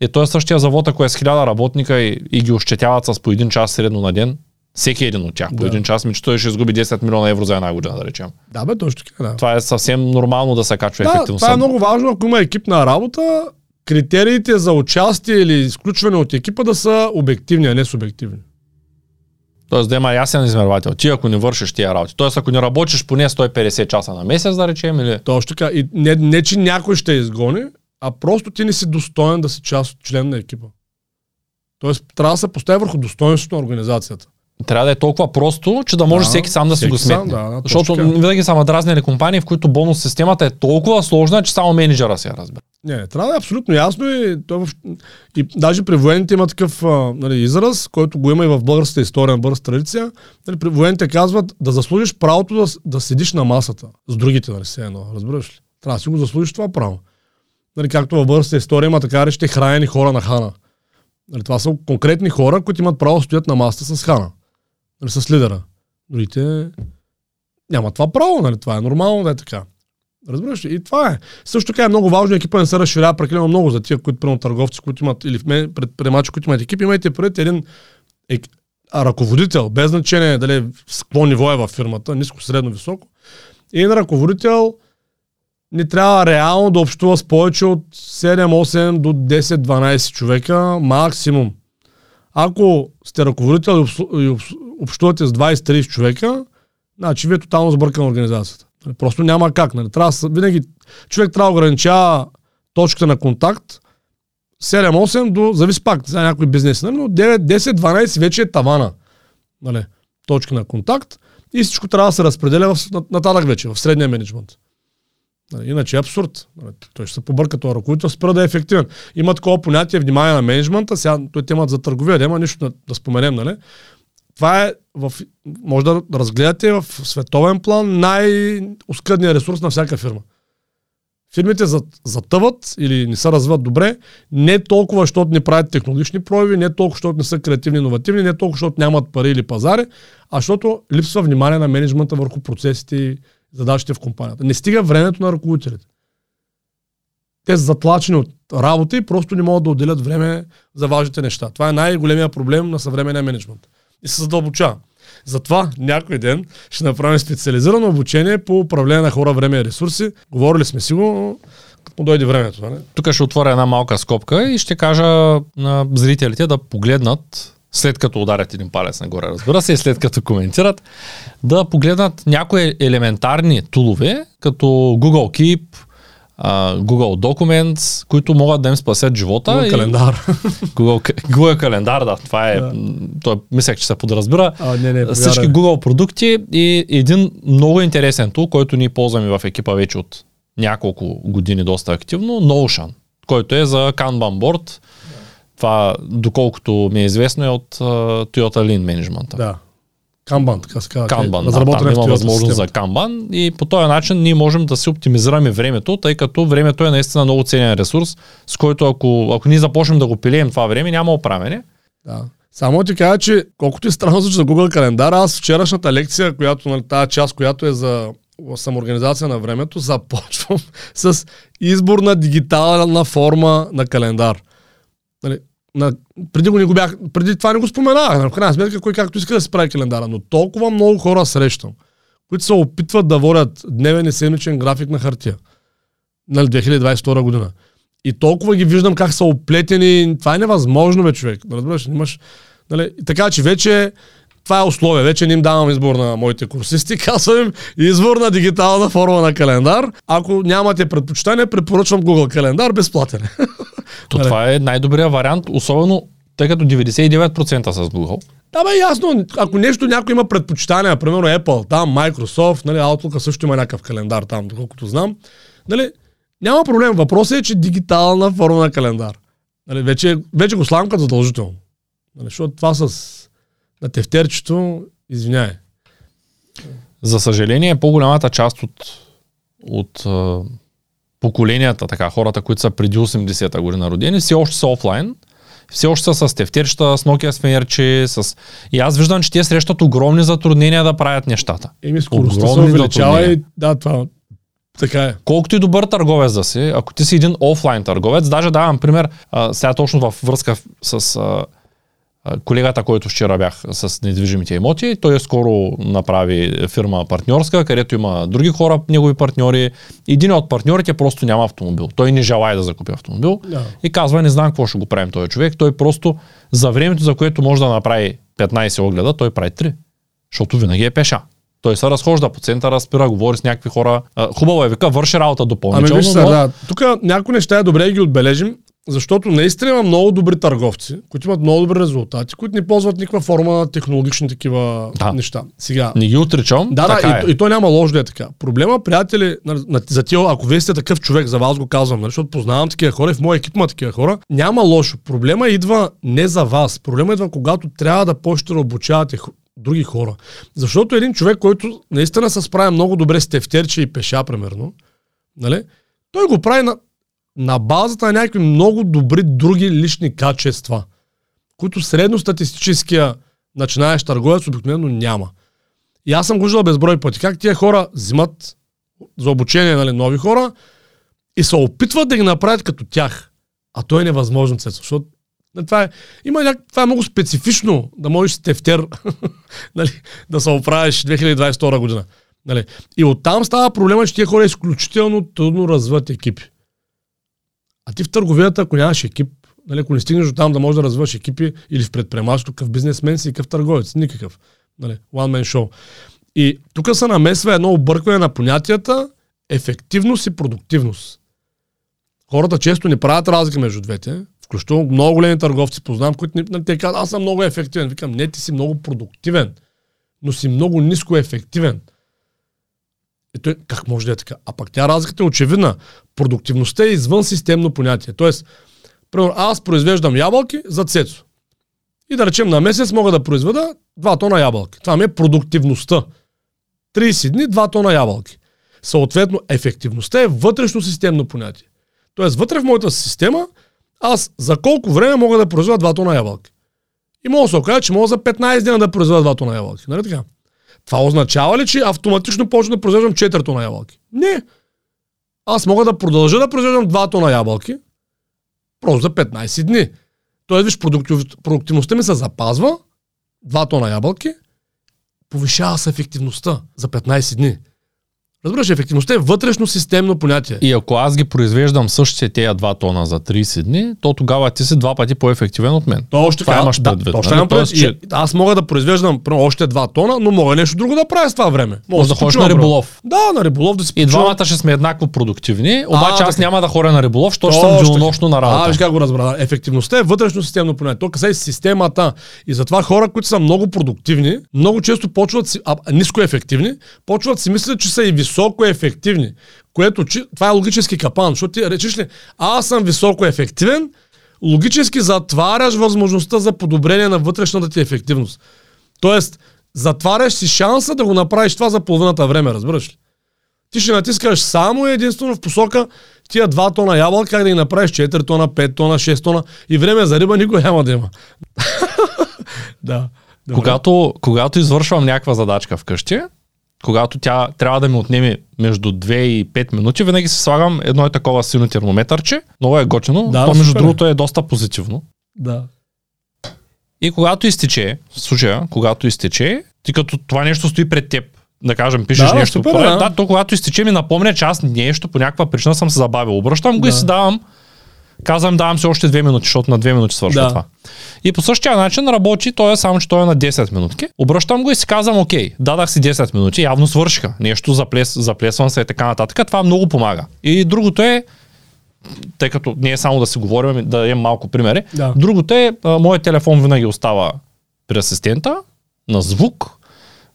е той е същия завод, ако е с хиляда работника и, и ги ощетяват с по един час средно на ден, всеки един от тях по Да. един час, ми че той ще изгуби 10 милиона евро за една година, да речем. Да, бе, точно така, да. Това е съвсем нормално да се качва Да, ефективността. това е много важно, ако има екипна работа, критериите за участие или изключване от екипа да са обективни, а не субективни. Тоест да има ясен измервател. Ти ако не вършиш тия работи. Тоест ако не работиш поне 150 часа на месец, да речем, или... Точно така. И не, не, че някой ще изгони, а просто ти не си достоен да си част от член на екипа. Тоест, трябва да се постави върху достоинството на организацията. Трябва да е толкова просто, че да може Да, всеки сам да си всеки го сам, сметне. да, да, Защото точно винаги са ме дразнили компании, в които бонус системата е толкова сложна, че само менеджера се разбира. Не, не, трябва да е абсолютно ясно и, то и даже при военните има такъв а, нали, израз, който го има и в българската история, на българската традиция. Нали, при военните казват да заслужиш правото да, да седиш на масата с другите, нали, все едно, разбираш ли? Трябва да си го заслужиш това право. Нали, както в българската история има така речете хранени хора на хана. Нали, това са конкретни хора, които имат право да стоят на масата с хана. Нали, с лидера. Другите няма това право, нали? това е нормално да е така. Разбираш ли? И това е. Също така е много важно екипа не се разширява прекалено много за тия, които примерно търговци, които имат, или предприемачи, които имат екип, имайте пред един а, ръководител, без значение дали с какво ниво е във фирмата, ниско, средно, високо. И един ръководител не трябва реално да общува с повече от 7-8 до 10-12 човека максимум. Ако сте ръководител и, общувате с 20-30 човека, значи вие тотално сбъркана организацията. Нали, Просто няма как. Нали. Трябва, винаги човек трябва да ограничава точката на контакт 7-8 до, зависи пак за някой бизнес, нали, но 9, 10, 12 вече е тавана. Нали, точки на контакт и всичко трябва да се разпределя в, нататък вече, в средния менеджмент. Нали, иначе е абсурд. Нали, той ще се побърка това ръководител, спира да е ефективен. Има такова понятие внимание на менеджмента, сега той темата за търговия, няма нищо да, да споменем, нали? Това е, в, може да разгледате в световен план най-оскъдният ресурс на всяка фирма. Фирмите затъват или не се развиват добре, не толкова, защото не правят технологични прояви, не толкова, защото не са креативни, иновативни, не толкова, защото нямат пари или пазари, а защото липсва внимание на менеджмента върху процесите и задачите в компанията. Не стига времето на ръководителите. Те са затлачени от работа и просто не могат да отделят време за важните неща. Това е най-големия проблем на съвременния менеджмент. И се задълбочава. Затова някой ден ще направим специализирано обучение по управление на хора, време и ресурси. Говорили сме си го, като дойде времето. Не? Нали? Тук ще отворя една малка скобка и ще кажа на зрителите да погледнат след като ударят един палец нагоре, разбира се, и след като коментират, да погледнат някои елементарни тулове, като Google Keep, Google Documents, които могат да им спасят живота. Google и... календар. [laughs] Google, Google календар, да. Това е, да. той мислех, че се подразбира. А, не, не, Всички Google продукти и един много интересен тул, който ние ползваме в екипа вече от няколко години доста активно, Notion, който е за Kanban board. Това, доколкото ми е известно, е от uh, Toyota Lean Management. Да. Kanban, така се казва. Kanban, да, там има възможност за Kanban и по този начин ние можем да си оптимизираме времето, тъй като времето е наистина много ценен ресурс, с който ако, ако ние започнем да го пилеем това време, няма оправяне. Да. Само ти кажа, че колкото е странно за Google календар, аз вчерашната лекция, която, нали, тази част, която е за самоорганизация на времето, започвам [laughs] с избор на дигитална форма на календар. Нали, на, преди, го не го бях, преди това не го споменах. На крайна сметка, кой както иска да се прави календара. Но толкова много хора срещам, които се опитват да водят дневен и седмичен график на хартия. Нали, 2022 година. И толкова ги виждам как са оплетени. Това е невъзможно, бе, човек. Разбираш, имаш... Нали, така че вече това е условие. Вече не им давам избор на моите курсисти. [laughs] Казвам им избор на дигитална форма на календар. Ако нямате предпочитание, препоръчвам Google календар безплатен. [laughs] То това е най-добрият вариант, особено тъй като 99% с Google. Да, бе, ясно. Ако нещо някой има предпочитания, примерно Apple, там, Microsoft, нали, Outlook също има някакъв календар там, доколкото знам. Нали, няма проблем. Въпросът е, че дигитална форма на календар. Нали, вече, вече го слагам като задължително. Нали, защото това с на тефтерчето, извиняй. За съжаление, по-голямата част от, от а, поколенията, така, хората, които са преди 80-та година родени, все още са офлайн, все още са с тефтерчета, с Nokia сферчи, с... И аз виждам, че те срещат огромни затруднения да правят нещата. Еми, скоростта се увеличава и да, това така е. Колкото и добър търговец да си, ако ти си един офлайн търговец, даже давам пример, а, сега точно във връзка с а, колегата, който вчера бях с недвижимите имоти, той скоро направи фирма партньорска, където има други хора, негови партньори. Един от партньорите просто няма автомобил. Той не желая да закупи автомобил yeah. и казва, не знам какво ще го правим този човек. Той просто за времето, за което може да направи 15 огледа, той прави 3. Защото винаги е пеша. Той се разхожда по центъра, спира, говори с някакви хора. Хубаво е, вика, върши работа допълнително. Ами виж но... да. Тук някои неща е добре да ги отбележим. Защото наистина има много добри търговци, които имат много добри резултати, които не ползват никаква форма на технологични такива да. неща. Сега. Не ги отричам. Да, да, и, е. и, то няма лошо да е така. Проблема, приятели, на, на, за тия, ако вие сте такъв човек, за вас го казвам, нали, защото познавам такива хора и в моя екип има такива хора, няма лошо. Проблема идва не за вас. Проблема идва, когато трябва да почнете да обучавате други хора. Защото един човек, който наистина се справя много добре с тефтерче и пеша, примерно, нали, той го прави на на базата на някакви много добри други лични качества, които средностатистическия начинаещ търговец обикновено няма. И аз съм го виждал безброй пъти. Как тия хора взимат за обучение нали, нови хора и се опитват да ги направят като тях. А то е невъзможно, защото нали, това е, има няк... това е много специфично да можеш тефтер [laughs] нали, да се оправиш 2022 година. Нали. И оттам става проблема, че тия хора изключително трудно развиват екипи. А ти в търговията, ако нямаш екип, нали, ако не стигнеш до там да можеш да развиваш екипи или в предприемачеството, какъв бизнесмен си, какъв търговец, никакъв. Нали, one man show. И тук се намесва едно объркване на понятията ефективност и продуктивност. Хората често не правят разлика между двете, Включително много големи търговци познавам, които ни- нали, те казват, аз съм много ефективен. Викам, не, ти си много продуктивен, но си много ниско ефективен. И как може да е така? А пък тя разликата е очевидна. Продуктивността е извън системно понятие. Тоест, примерно, аз произвеждам ябълки за цецо. И да речем на месец мога да произведа 2 тона ябълки. Това ми е продуктивността. 30 дни, 2 тона ябълки. Съответно, ефективността е вътрешно системно понятие. Тоест, вътре в моята система, аз за колко време мога да произведа 2 тона ябълки. И мога да се окаже, че мога за 15 дена да произведа 2 тона ябълки. Нали така? Това означава ли, че автоматично почвам да произвеждам 4 тона ябълки? Не. Аз мога да продължа да произвеждам 2 тона ябълки, просто за 15 дни. Тоест, виж, продуктив, продуктивността ми се запазва, 2 тона ябълки, повишава се ефективността за 15 дни. Разбираш, ефективността е вътрешно системно понятие. И ако аз ги произвеждам същите тези 2 тона за 30 дни, то тогава ти си два пъти по-ефективен от мен. То още Това така, имаш да, предвид, точно нали? Тоест, че- Аз мога да произвеждам още 2 тона, но мога нещо друго да правя с това време. Може да си ходиш на риболов. Да, на риболов да си И двамата ще сме еднакво продуктивни, обаче аз така. няма да ходя на риболов, защото ще съм денонощно на така. А, виж работа. как го разбра. Ефективността е вътрешно системно понятие. То касае системата. И затова хора, които са много продуктивни, много често почват си, а, ниско ефективни, почват си мислят, че са и високо ефективни. Което, това е логически капан, защото ти речеш ли, аз съм високо ефективен, логически затваряш възможността за подобрение на вътрешната ти ефективност. Тоест, затваряш си шанса да го направиш това за половината време, разбираш ли? Ти ще натискаш само и единствено в посока тия 2 тона ябълка, как да ги направиш 4 тона, 5 тона, 6 тона и време за риба никой няма да има. [laughs] да. Когато, когато извършвам някаква задачка вкъщи, когато тя трябва да ми отнеме между 2 и 5 минути, винаги си слагам едно е такова силно термометърче. Много е готино. Да, то между супер е. другото е доста позитивно. Да. И когато изтече, в случая, когато изтече, ти като това нещо стои пред теб, да кажем, пишеш Да, нещо, супер, по- да. да, то когато изтече ми напомня, че аз нещо по някаква причина съм се забавил. Обръщам го и Да. си давам, казвам, давам си още 2 минути, защото на 2 минути свършва Да. това. И по същия начин работи, той е само, че той е на 10 минутки. Обръщам го и си казвам, окей, дадах си 10 минути, явно свършиха. Нещо заплес, заплесвам се и така нататък. Това много помага. И другото е, тъй като не е само да си говорим, да дадем малко примери. Да. Другото е, моят телефон винаги остава при асистента, на звук.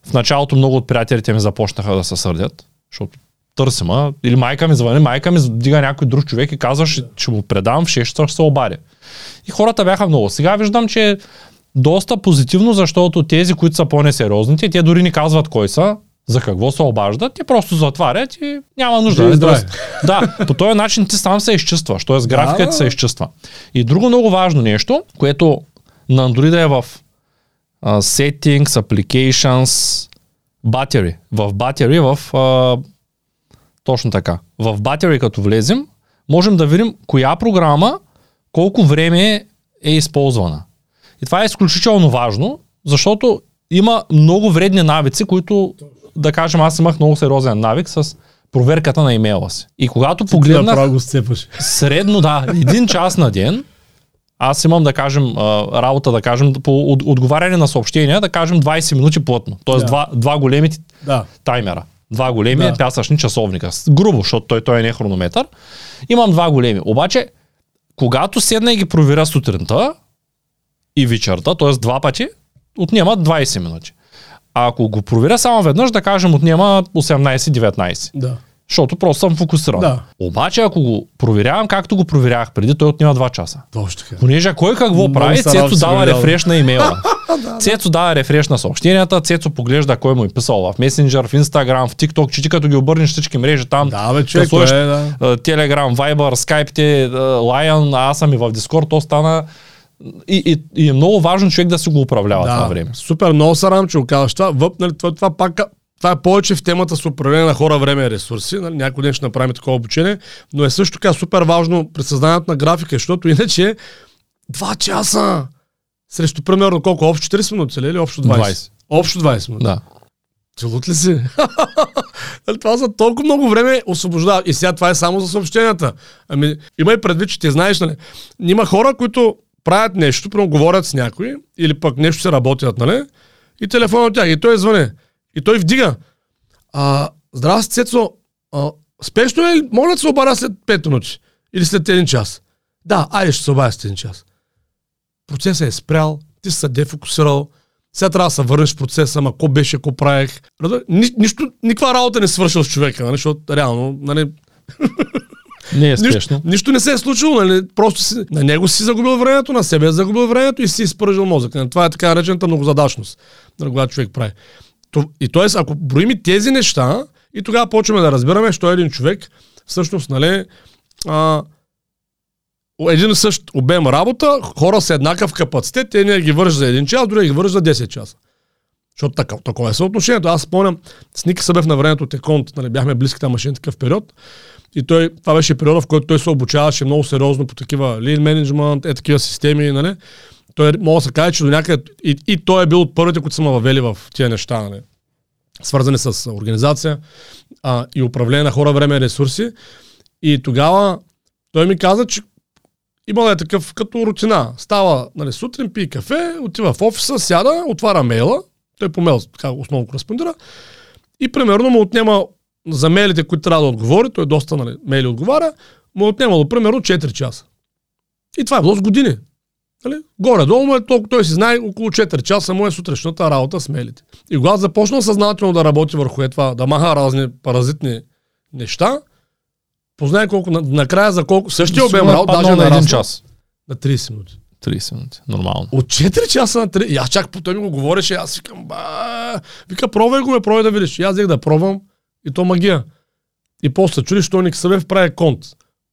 В началото много от приятелите ми започнаха да се сърдят, защото търсим, а? или майка ми звъни, майка ми дига някой друг човек и казва, ще, ще му 6 часа, ще се обади. И хората бяха много. Сега виждам, че е доста позитивно, защото тези, които са по-несериозните, те дори не казват кой са, за какво се обаждат, те просто затварят и няма нужда. Нали? здраве. Тоест, да, по този начин ти сам се изчистваш, т.е. графиката Да. се изчиства. И друго много важно нещо, което на Android е в а, Settings, Applications, Battery. В Battery, в а, точно така. В Battery като влезем, можем да видим коя програма колко време е използвана. И това е изключително важно, защото има много вредни навици, които, да кажем, аз имах много сериозен навик с проверката на имейла си. И когато Да, погледнах право го сцепаш. средно, да, един час на ден, аз имам, да кажем, работа, да кажем, по от- отговаряне на съобщения, да кажем 20 минути плътно. Тоест Да. два, два големи ти- Да. таймера. Два големи Да. пясъчни часовника. Грубо, защото той, той не е хронометър. Имам два големи. Обаче, когато седна и ги проверя сутринта и вечерта, т.е. два пъти, отнема 20 минути. А ако го проверя само веднъж, да кажем, отнема 18-19. Да. Защото просто съм фокусиран. Да. Обаче, ако го проверявам както го проверявах преди, той отнема 2 часа. Точно така. Понеже кой какво Много прави, Цецо дава рефреш на имейла. [laughs] Цецо дава рефреш на съобщенията, Цецо поглежда кой му е писал в Messenger, в Instagram, в TikTok, че ти като ги обърнеш всички мрежи там, Да, бе, човек, сложиш, е, да. Telegram, Viber, Skype, те, а, Lion, аз съм и в Discord, то стана и, и, и е много важно човек да си го управлява това време. Супер, много се радвам, че го казваш това. Въп, нали, това, това пак това е повече в темата с управление на хора, време и ресурси. Нали, някой ден ще направим такова обучение, но е също така супер важно при създанието на графика, защото иначе два часа срещу примерно колко? Общо 40 минути ли? или общо 20? 20. Общо 20 минути. Да. Целут ли си? [laughs] Нали, това за толкова много време освобождава. И сега това е само за съобщенията. Ами, имай предвид, че ти знаеш, нали? Има хора, които правят нещо, примерно говорят с някой, или пък нещо се работят, нали? И телефонът от тях, и той звъне. И той вдига. А, здрасти, Цецо. А, спешно е ли? Моля да се обаря след 5 минути. Или след един час. Да, айде ще се обадя с един час. Процесът е спрял, ти се дефокусирал, сега трябва да се върнеш в процеса, ама ко беше, ко правех. Ни, нищо, никаква работа не свършил с човека, нали, защото реално, нали, Не е нищо, спешно. нищо не се е случило, нали, просто си, на него си загубил времето, на себе е загубил времето и си изпържил мозъка. Това е така наречената многозадачност, нали, когато човек прави. И т.е. ако броим и тези неща, и тогава почваме да разбираме, що един човек всъщност, нали, а, един същ обем работа, хора с еднакъв капацитет, едни ги вършат за един час, други ги вършат за 10 часа. Защото така, такова е съотношението. Аз спомням, с Ники Събев на времето от Еконт, нали, бяхме близки там машини такъв период. И той, това беше периода, в който той се обучаваше много сериозно по такива lean management, е такива системи, нали. Той мога да се каже, че до някъде, и, и той е бил от първите, които са ме въвели в тия неща, нали свързани с организация а, и управление на хора, време и ресурси. И тогава той ми каза, че имал е такъв като рутина. Става нали, сутрин, пие кафе, отива в офиса, сяда, отваря мейла, той по мейл така основно кореспондира и примерно му отнема за мейлите, които трябва да отговори, той доста нали, мейли отговаря, му е отнемало примерно 4 часа. И това е било с години. Нали? Горе-долу му е толкова, той си знае около 4 часа му е сутрешната работа с мейлите. И когато започна съзнателно да работи върху е това, да маха разни паразитни неща, познай колко, на- накрая за колко, същия обем е работа, даже на един нарасна час. на 30 минути. 30 минути. Нормално. От 4 часа на 3. И аз чак по той ми го говореше, аз викам, ба, вика, пробвай го, ме, пробвай да видиш. И аз взех да пробвам и то магия. И после чули, що Ник Събев прави конт.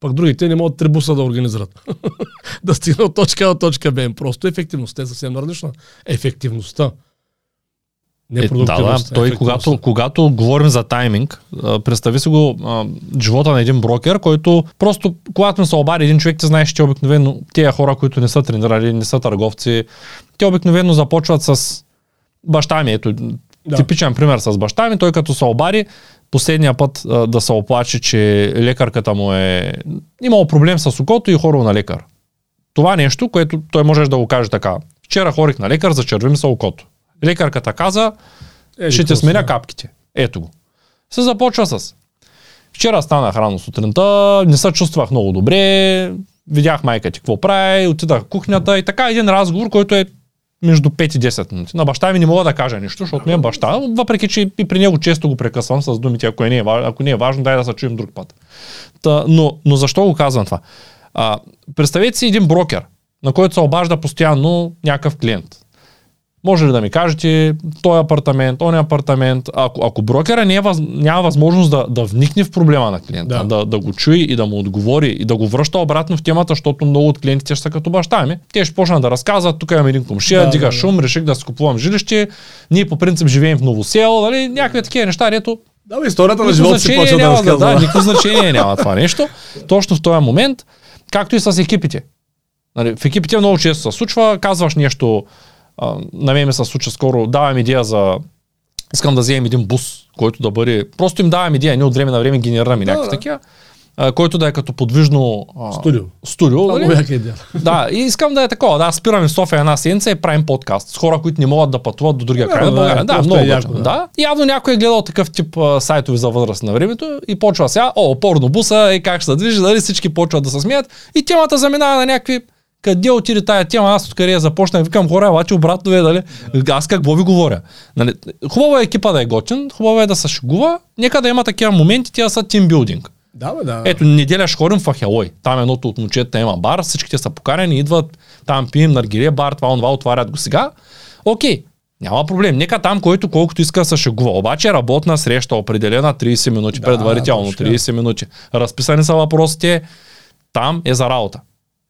Пък другите не могат три буса да организират. [laughs] да стигнат от точка до точка Б. Просто ефективността е съвсем различна. Ефективността. Не Е, да, да, той когато, когато говорим за тайминг, представи си го а, живота на един брокер, който просто, когато ми се обади един човек, ти знаеш, че обикновено тия хора, които не са тренирали, не са търговци, те обикновено започват с баща ми. Ето, Да. типичен пример с баща ми, той като се обади, последния път а, да се оплаче, че лекарката му е имал проблем с окото и хорил на лекар. Това нещо, което той можеш да го каже така. Вчера хорих на лекар, зачерви ми се окото. Лекарката каза, Е, ще какво сменя капките. Ето го. Се започва с. Вчера станах рано сутринта, не се чувствах много добре, видях майка ти какво прави, отидах в кухнята и така един разговор, който е между 5 и 10 минути. На баща ми не мога да кажа нищо, защото ми е баща, въпреки че и при него често го прекъсвам с думите, ако, е не е, ако не е важно, дай да се чуем друг път. Та, но, но защо го казвам това? А, представете си един брокер, на който се обажда постоянно някакъв клиент. Може ли да ми кажете, този апартамент, он апартамент, ако, ако брокера не е въз, няма възможност да, да вникне в проблема на клиента, Да. да. Да, го чуе и да му отговори и да го връща обратно в темата, защото много от клиентите ще са като баща ми. Те ще почнат да разказват, тук имам един комшия, Да, дига да, да, да. шум, реших да си купувам жилище, ние по принцип живеем в Новосел, нали, някакви такива неща, дето Да, бе, историята на живота си почва да няма, да, разказва. да, никакво значение няма това нещо. Точно в този момент, както и с екипите. Нали, в екипите много често се случва, казваш нещо, а, на мен ми се случва скоро, давам идея за искам да вземем един бус, който да бъде, просто им давам идея, ние от време на време генерираме Да, някакви да. такива, а, който да е като подвижно а, Студио. студио нали? идея. да, и искам да е такова. Да, спираме в София една седмица и правим подкаст с хора, които не могат да пътуват до другия Да, край на да, България. Да, просто много е яко, да. да. Явно някой е гледал такъв тип а, сайтове за възраст на времето и почва сега, о, порно буса, и как ще се движи, нали, всички почват да се смеят и темата заминава на някакви къде отиде тая тема, аз откъде я започна, викам хора, обаче обратно е, нали, аз какво ви говоря. Нали, хубаво е екипа да е готин, хубаво е да се шегува, нека да има такива моменти, тя са тимбилдинг. Да, бе, да. Ето, неделя ще ходим в Ахелой. Там едното от момчета има бар, всичките са покарени, идват, там пием наргиле бар, това, онова, отварят го сега. Окей, няма проблем. Нека там, който колкото иска да се шегува. Обаче работна среща, определена 30 минути Да, предварително, точно. 30 минути. Разписани са въпросите, там е за работа.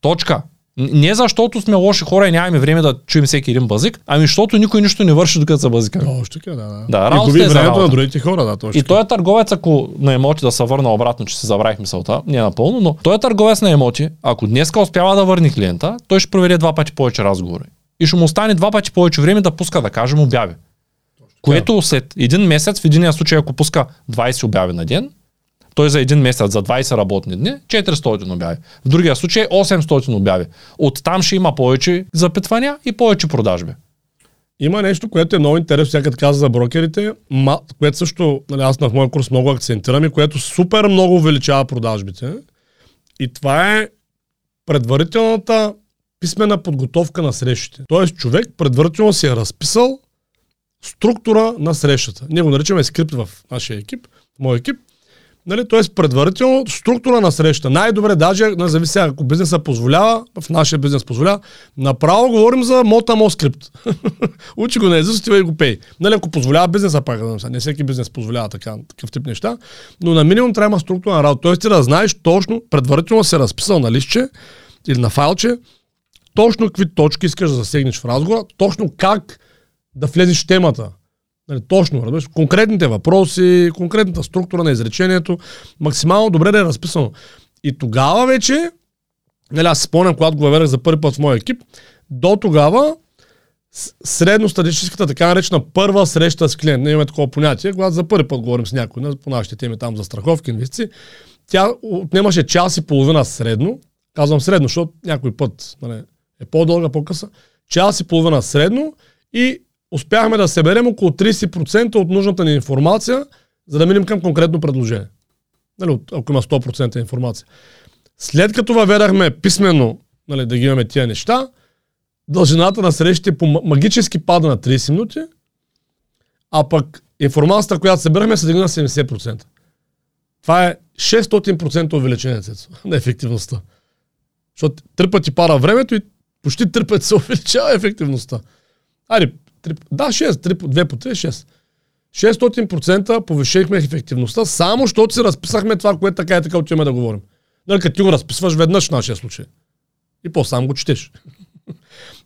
Точка. Не защото сме лоши хора и нямаме време да чуем всеки един базик, ами защото никой нищо не върши докато са базика. Точно така, да. да. Да, и губи е времето на другите хора, да, точно. И той е търговец, ако на емоти да се върна обратно, че се забравих мисълта, не напълно, но той е търговец на емоти, ако днеска успява да върне клиента, той ще проведе два пъти повече разговори. И ще му остане два пъти повече време да пуска, да кажем, обяви. Което след един месец, в единия случай, ако пуска 20 обяви на ден, той за един месец, за 20 работни дни, 400 обяви. В другия случай 800 обяви. Оттам ще има повече запитвания и повече продажби. Има нещо, което е много интересно, сега като каза за брокерите, което също, нали, аз на моя курс много акцентирам и което супер много увеличава продажбите. И това е предварителната писмена подготовка на срещите. Тоест човек предварително си е разписал структура на срещата. Ние го наричаме скрипт в нашия екип, в моя екип. Нали, Тоест предварително структура на среща. Най-добре даже, не зависи ако бизнеса позволява, в нашия бизнес позволява, направо говорим за мота скрипт. [laughs] Учи го на език, и го пей. Нали, ако позволява бизнеса, пак не всеки бизнес позволява така, такъв тип неща, но на минимум трябва структура на работа. Тоест ти да знаеш точно, предварително се разписал на листче или на файлче, точно какви точки искаш да засегнеш в разговора, точно как да влезеш в темата. Нали, точно, разбираш, конкретните въпроси, конкретната структура на изречението, максимално добре да е разписано. И тогава вече, нали, аз спомням, когато го въведах за първи път в моя екип, до тогава средностатистическата така наречена първа среща с клиент, не имаме такова понятие, когато за първи път говорим с някой, по нашите теми там за страховки, инвестиции, тя отнемаше час и половина средно, казвам средно, защото някой път нали, е по-дълга, по-къса, час и половина средно и успяхме да съберем около 30% от нужната ни информация, за да минем към конкретно предложение. Нали, ако има 100% информация. След като въведахме писменно нали, да ги имаме тия неща, дължината на срещите по магически пада на 30 минути, а пък информацията, която събираме, се дигна на 70%. Това е 600% увеличение на ефективността. Защото три пъти пада времето и почти три пъти се увеличава ефективността. Айде, 3, да, 6, 3, 2 по 3, 6. 600% повишихме ефективността, само защото си разписахме това, което така и така отиваме да говорим. Нали, като ти го разписваш веднъж в нашия случай. И по-сам го четеш.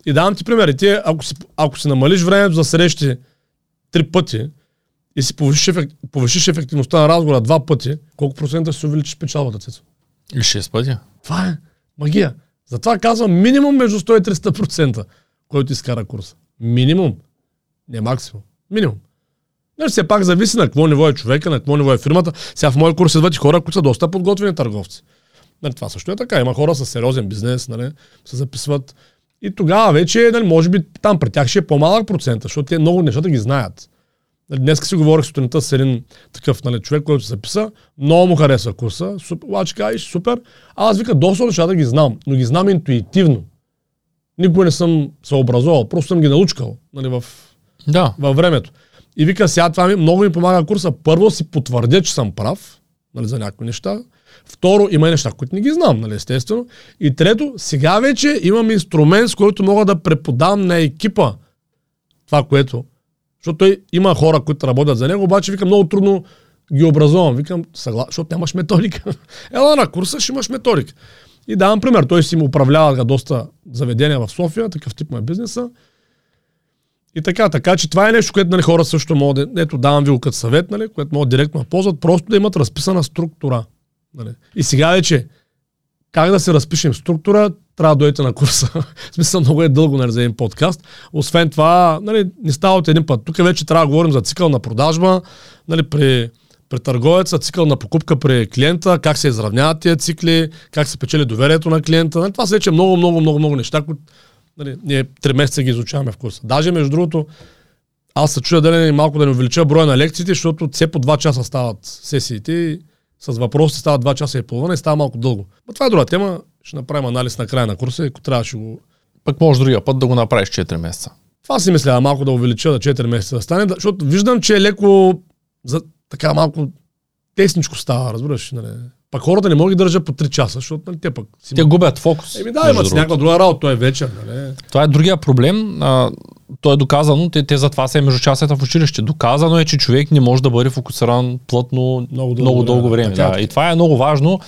и давам ти пример. И ти, ако си, ако си намалиш времето за срещи три пъти и си повишиш, ефект, повишиш ефективността на разговора два пъти, колко процента си увеличиш печалбата, Цецо? И 6 пъти. Това е магия. Затова казвам минимум между 100 и 300%, който изкара курса. Минимум. Не максимум. Минимум. Нали, все пак зависи на какво ниво е човека, на какво ниво е фирмата. Сега в моя курс идват и хора, които са доста подготвени търговци. Нали, това също е така. Има хора с сериозен бизнес, нали, се записват. И тогава вече, нали, може би там при тях ще е по-малък процент, защото те много нещата ги знаят. Нали, днес си говорих сутринта с един такъв нали, човек, който се записа, много му харесва курса, супер, обаче кажеш, супер. Аз вика, доста нещата ги знам, но ги знам интуитивно. Никога не съм се образовал, просто съм ги научкал нали, в, да. във времето. И вика, сега това ми, много ми помага курса. Първо си потвърдя, че съм прав нали, за някои неща. Второ, има и неща, които не ги знам, нали, естествено. И трето, сега вече имам инструмент, с който мога да преподам на екипа това, което. Защото той има хора, които работят за него, обаче вика много трудно ги образувам. Викам, съгласен, защото нямаш методика. [laughs] Ела на курса, ще имаш методика. И давам пример, той си му управлява доста заведения в София, такъв тип му е бизнеса. И така, така че това е нещо, което нали, хора също могат да, ето давам ви като съвет, нали, което могат директно да ползват, просто да имат разписана структура. Нали. И сега вече, как да се разпишем структура, трябва да дойдете на курса. [laughs] в смисъл много е дълго нали, за един подкаст. Освен това, нали, не става от един път. Тук вече трябва да говорим за цикъл на продажба, нали, при при търговеца, цикъл на покупка при клиента, как се изравняват тези цикли, как се печели доверието на клиента. Нали, това са вече много, много, много, много неща, които нали, ние три месеца ги изучаваме в курса. Даже, между другото, аз се чуя дали малко да не увелича броя на лекциите, защото все по два часа стават сесиите и с въпросите стават два часа и половина и става малко дълго. Но това е друга тема. Ще направим анализ на края на курса и ако трябва ще го... Пък може другия път да го направиш 4 месеца. Това си мисля, малко да увелича да 4 месеца да стане, защото виждам, че е леко за така малко тесничко става, разбираш. Нали. Пак хората не могат да държат по 3 часа, защото нали, те пък... Си... Те губят фокус. Еми да, имат някаква друга работа, той е вечер. Нали. Това е другия проблем. А, то е доказано, те, те затова са между часата в училище. Доказано е, че човек не може да бъде фокусиран плътно много дълго, много дълго време. Да. да. И това е много важно.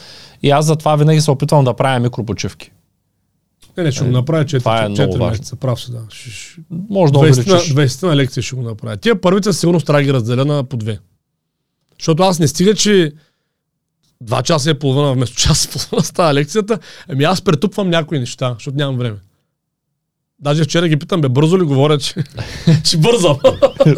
И аз затова винаги се опитвам да правя микропочивки. Не, не, ще го направя 4, това е 4 месеца. Прав си, да. Може да 20, 20 на лекция ще го направя. Тия първите сигурно трябва да ги разделя на по две. Защото аз не стига, че два часа и половина вместо час и половина става лекцията, ами аз претупвам някои неща, защото нямам време. Даже вчера ги питам, бе, бързо ли говоря, че, [laughs] че бързам.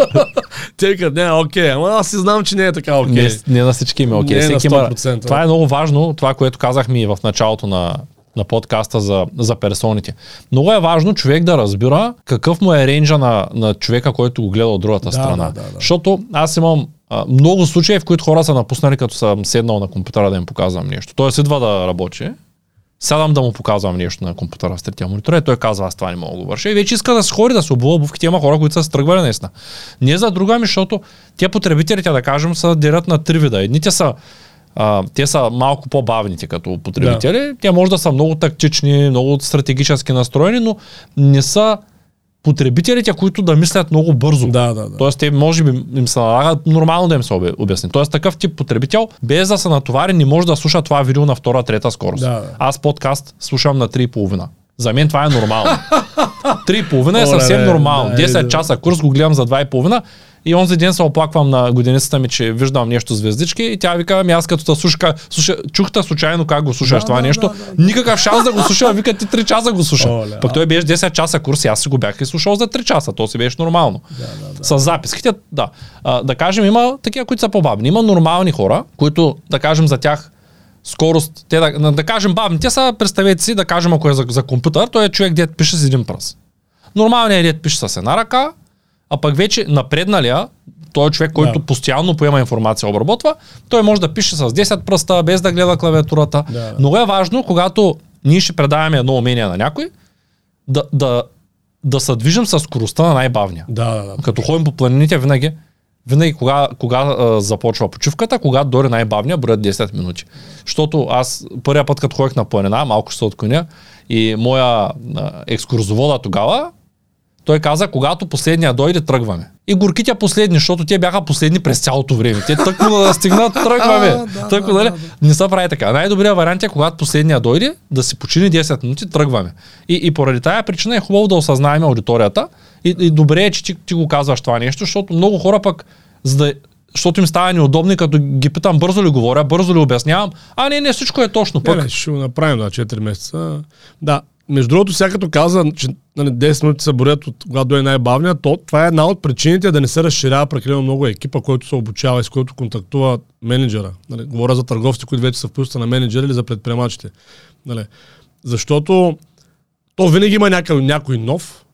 [laughs] Те казват, не, окей, ама аз си знам, че не е така окей. Не, не на всички има окей. Не Всеки на 100%. Има... Това е много важно, това, което казахме и в началото на, на подкаста за, за персоните. Много е важно човек да разбира какъв му е рейнджа на, на човека, който го гледа от другата да, страна. Да, да, да. Защото аз имам а, много случаи, в които хора са напуснали, като съм седнал на компютъра да им показвам нещо. Тоест идва да работи Сядам да му показвам нещо на компютъра с третия монитор и той казва, аз това не мога да го върша. И вече иска да се ходи, да се обува обувките. Има хора, които са се тръгвали наистина. Не за друга ми, защото те потребителите, да кажем, са делят на три вида. Едните са а, те са малко по-бавните като потребители. Да. Те може да са много тактични, много стратегически настроени, но не са потребителите, които да мислят много бързо. Да, да, да. Тоест, те може би им се налага нормално да им се обясни. Тоест, такъв тип потребител, без да се натовари, не може да слуша това видео на втора, трета скорост. Да, да. Аз подкаст слушам на 3,5. За мен това е нормално. [laughs] 3,5 е съвсем нормално. 10 часа курс го гледам за 2,5 и онзи ден се оплаквам на годиницата ми, че виждам нещо звездички и тя вика, ами аз като те слушка, слуша, чухта случайно как го слушаш да, това да, нещо, да, да, никакъв шанс да го слуша, [laughs] вика ти 3 часа го слуша. Оле, Пък той беше 10 часа курс и аз си го бях и слушал за 3 часа, то си беше нормално. Да, да, да. С записките, да. А, да кажем, има такива, които са по-бавни. Има нормални хора, които, да кажем, за тях скорост, те да, да кажем бавни, те са, представете си, да кажем, ако е за, за компютър, той е човек, дет пише с един пръст. Нормалният дет пише с една ръка, а пък вече напредналия, той е човек, който да. постоянно поема информация, обработва, той може да пише с 10 пръста, без да гледа клавиатурата. Да. Много е важно, когато ние ще предаваме едно умение на някой, да, да, да се движим с скоростта на най-бавния. Да, да, да. Като ходим по планините, винаги, винаги кога, кога а, започва почивката, кога дори най-бавния броят 10 минути. Защото аз първия път, като ходих на планина, малко ще се отклоня, и моя а, екскурзовода тогава той каза, когато последния дойде, тръгваме. И горките последни, защото те бяха последни през цялото време. Те тъкмо да стигнат, тръгваме. тъкмо, нали? Не се прави така. Най-добрият вариант е, когато последния дойде, да си почини 10 минути, тръгваме. И, и поради тая причина е хубаво да осъзнаем аудиторията. И, и добре е, че ти, ти го казваш това нещо, защото много хора пък, за да, защото им става неудобно, като ги питам бързо ли говоря, бързо ли обяснявам. А, не, не, всичко е точно. Пък. Не, не, ще го направим на 4 месеца. Да, между другото, сега като каза, че нали, 10 минути се борят от когато е най-бавният, то това е една от причините да не се разширява прекалено много екипа, който се обучава и с който контактува менеджера. Нали, говоря за търговци, които вече са в пуста на менеджера или за предприемачите. Нали, защото то винаги има някой, някой нов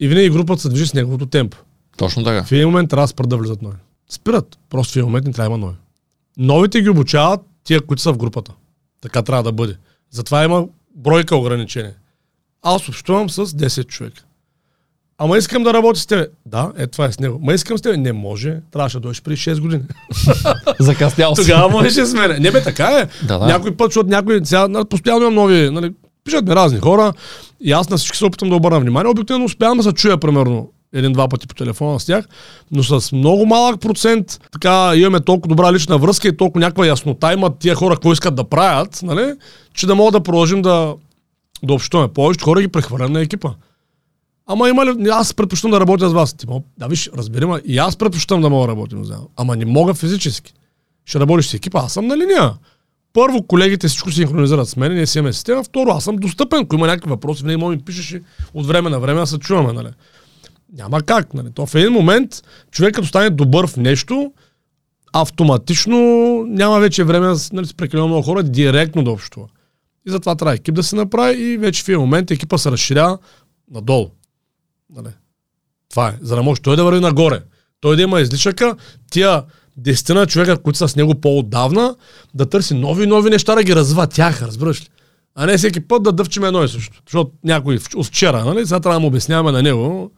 и винаги групата се движи с неговото темпо. Точно така. В един момент трябва да спрат да влизат нови. Спират. Просто в един момент не трябва да има нови. Новите ги обучават тия, които са в групата. Така трябва да бъде. Затова има бройка ограничение. Аз общувам с 10 човека. Ама искам да работя с тебе. Да, е това е с него. Ма искам с тебе. Не може. Трябваше да дойдеш преди 6 години. [laughs] Закъснял си. Тогава можеш да с мене. Не бе, така е. Да, да. Някой път, защото някой, сега постоянно имам нови, нали, пишат ми разни хора и аз на всички се опитам да обърна внимание. Обикновено успявам да се чуя примерно един-два пъти по телефона с тях, но с много малък процент така имаме толкова добра лична връзка и толкова някаква яснота имат тия хора, какво искат да правят, нали, че да могат да продължим да, да общуваме. Повечето хора ги прехвърлям на екипа. Ама има ли, аз предпочитам да работя с вас. Ти, да, виж, разбери и аз предпочитам да мога да работим заедно. Ама не мога физически. Ще работиш с екипа, аз съм на линия. Първо, колегите всичко синхронизират с мен, ние си имаме система. Второ, аз съм достъпен. Ако има някакви въпроси, винаги може ми пишеш и от време на време да се чуваме. Нали? Няма как. Нали? То в един момент човек като стане добър в нещо, автоматично няма вече време нали, с прекалено много хора директно да общува. И затова трябва екип да се направи и вече в един момент екипа се разширява надолу. Нали? Това е. За да може той да върви нагоре. Той да има излишъка, тия десетина човека, които са с него по-отдавна, да търси нови и нови неща, да ги развива тях, разбираш ли? А не всеки път да дъвчим едно и също. Защото някой вчера, нали? Сега трябва да му обясняваме на него.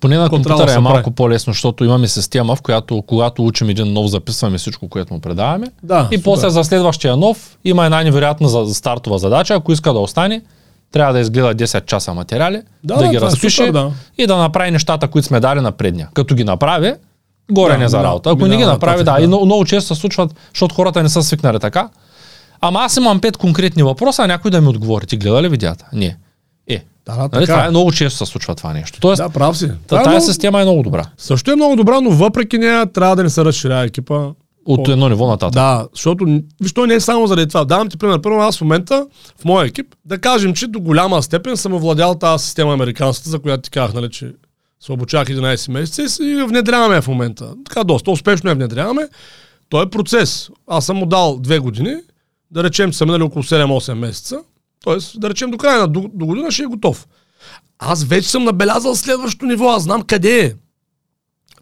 Поне на компютъра е малко прави. по-лесно, защото имаме система, в която когато учим един нов, записваме всичко, което му предаваме. Да, и супер. после за следващия нов има една невероятна за, стартова задача. Ако иска да остане, трябва да изгледа 10 часа материали, да, да, да ги е разпише супер, да. и да направи нещата, които сме дали на предния. Като ги направи, горе да, не за работа. Ако не ги направи, да, да. И много, много често се случват, защото хората не са свикнали така. Ама аз имам пет конкретни въпроса, а някой да ми отговори. Ти гледа ли видеята? Не. Да, да, нали, това е много често се случва това нещо. Тоест, да, прав си. Та, тази много... система е много добра. Също е много добра, но въпреки нея трябва да не се разширява екипа. От едно ниво нататък. Да, защото виж, не е само заради това. Давам ти пример. Първо аз в момента в моя екип, да кажем, че до голяма степен съм овладял тази система американската, за която ти казах, нали, че се обучавах 11 месеца и внедряваме в момента. Така доста успешно я внедряваме. То е процес. Аз съм му дал две години, да речем, са минали около 7-8 месеца. Тоест, да речем, до края на до, до година ще е готов. Аз вече съм набелязал следващото ниво, аз знам къде е.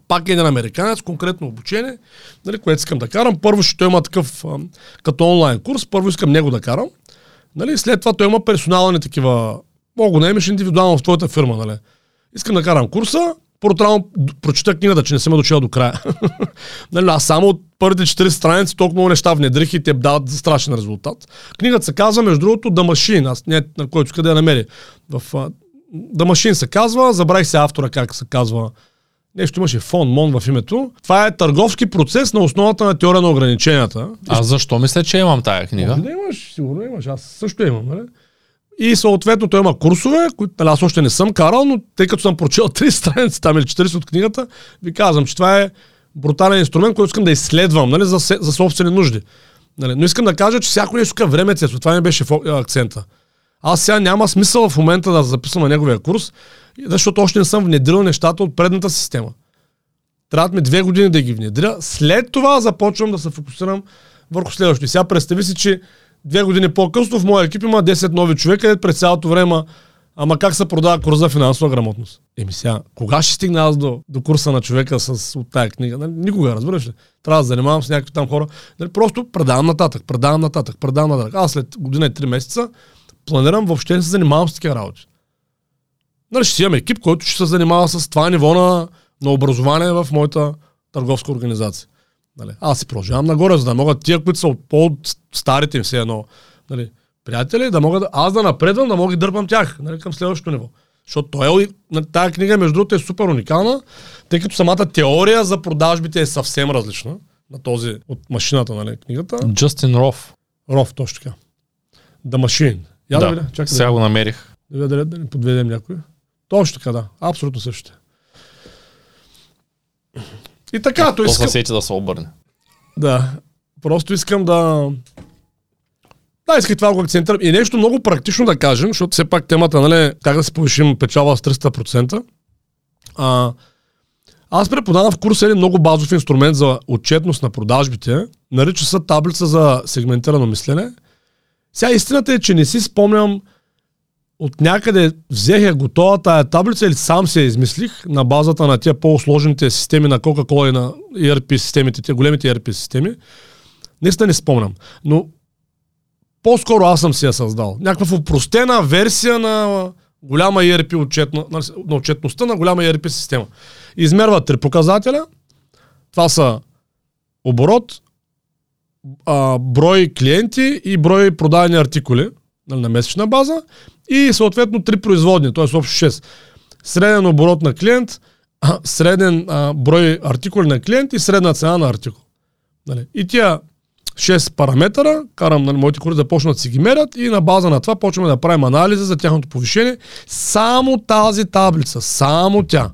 Пак е един американец, конкретно обучение, нали, което искам да карам. Първо ще той има такъв, а, като онлайн курс, първо искам него да карам, Нали? След това той има персонални такива, мога да имаш индивидуално в твоята фирма. Нали? Искам да карам курса, първо прочита книгата, че не съм я дочел до края. [laughs] нали, аз само от първите 40 страници толкова много неща внедрих и те дават страшен резултат. Книгата се казва, между другото, The Machine, аз не, на който да я намери. В, uh, The Machine се казва, забравих се автора как се казва. Нещо имаше фон, мон в името. Това е търговски процес на основата на теория на ограниченията. А защо мисля, че имам тая книга? Да имаш, сигурно имаш. Аз също имам. Нали? И съответно той има курсове, които нали, аз още не съм карал, но тъй като съм прочел 3 [laughs] страници там или 40 от книгата, ви казвам, че това е брутален инструмент, който искам да изследвам нали, за, за собствени нужди. Нали, но искам да кажа, че всяко нещо към време цветство. Това не беше акцента. Аз сега няма смисъл в момента да записвам на неговия курс, защото още не съм внедрил нещата от предната система. Трябва ми две години да ги внедря. След това започвам да се фокусирам върху следващото. Сега представи си, че Две години по-късно в моя екип има 10 нови човека, през цялото време Ама как се продава курс за финансова грамотност? Еми сега, кога ще стигна аз до, до курса на човека с, от тая книга? Нали, никога, разбираш ли? Трябва да занимавам с някакви там хора. Нали, просто предавам нататък, предавам нататък, предавам нататък. Аз след година и три месеца планирам въобще не се занимавам с такива работи. Нали, ще си имам екип, който ще се занимава с това ниво на, на образование в моята търговска организация. Нали, аз си продължавам нагоре, за да могат тия, които са по-старите им все едно, нали, приятели, да могат аз да напредвам, да мога да дърпам тях нали, към следващото ниво. Защото той, е, тази книга, между другото, е супер уникална, тъй като самата теория за продажбите е съвсем различна на този от машината, нали, книгата. Джастин Роф. Роф, точно така. The Machine. Я да, да Чакай, сега да, го намерих. Да, да, да, да не подведем някой. Точно така, да. Абсолютно същото. И така, то искам... сети да се обърне. Да. Просто искам да... Да, исках това го акцентирам. И нещо много практично да кажем, защото все пак темата, нали, как да се повишим печала с 300%. А, аз преподавам в курса един много базов инструмент за отчетност на продажбите. Нарича се таблица за сегментирано мислене. Сега истината е, че не си спомням от някъде взех готова тая таблица или сам се измислих на базата на тия по-сложните системи на Coca-Cola и на ERP системите, тия големите ERP системи. Наистина не спомням. Но по-скоро аз съм си я създал. Някаква упростена версия на голяма ERP отчетна, на отчетността на голяма ERP система. Измерва три показателя. Това са оборот, а, брой клиенти и брой продадени артикули нали, на месечна база и съответно три производни, т.е. общо 6. Среден оборот на клиент, среден а, брой артикули на клиент и средна цена на артикул. Нали. И тия 6 параметъра, карам нали, моите хора да почнат да си ги мерят и на база на това почваме да правим анализа за тяхното повишение. Само тази таблица, само тя,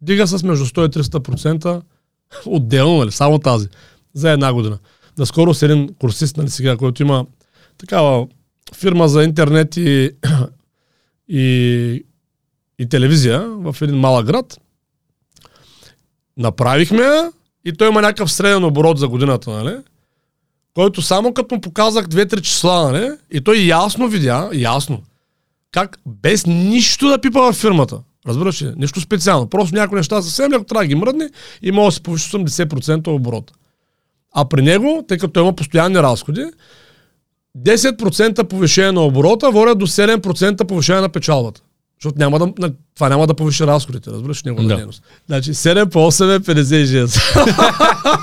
дига с между 100 и 300% [laughs] отделно, нали, само тази, за една година. Наскоро с един курсист, нали, сега, който има такава фирма за интернет и, [clears throat] и, и телевизия в един малък град. Направихме и той има някакъв среден оборот за годината, нали? който само като му показах две-три числа, нали? и той ясно видя, ясно, как без нищо да пипа в фирмата. Разбираш ли? Нищо специално. Просто някои неща съвсем леко трябва да ги мръдне и може да се повиши 80% оборот. А при него, тъй като има постоянни разходи, 10% повишение на оборота водят до 7% повишение на печалбата. Защото няма да, това няма да повиши разходите, разбираш, него да. дейност. Значи 7 по 8 е 56.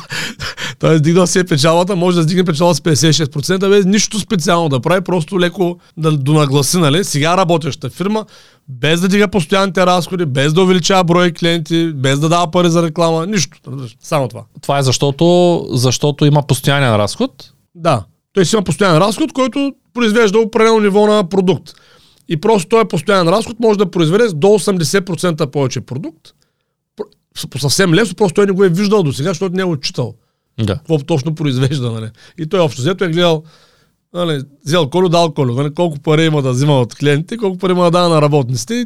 [laughs] Тоест, дигнал си е печалата, може да сдигне печалата с 56%, без нищо специално да прави, просто леко да донагласи, нали? Сега работеща фирма, без да дига постоянните разходи, без да увеличава брой клиенти, без да дава пари за реклама, нищо. Само това. Това е защото, защото има постоянен разход? Да. Той си има постоянен разход, който произвежда определено ниво на продукт. И просто този постоянен разход може да произведе до 80% повече продукт. Съвсем лесно, просто той не го е виждал до сега, защото не е отчитал. Да. Какво точно произвежда, нали? И той общо взето е гледал, нали, взел колю, дал колю, нали, колко пари има да взима от клиентите, колко пари има да дава на работниците и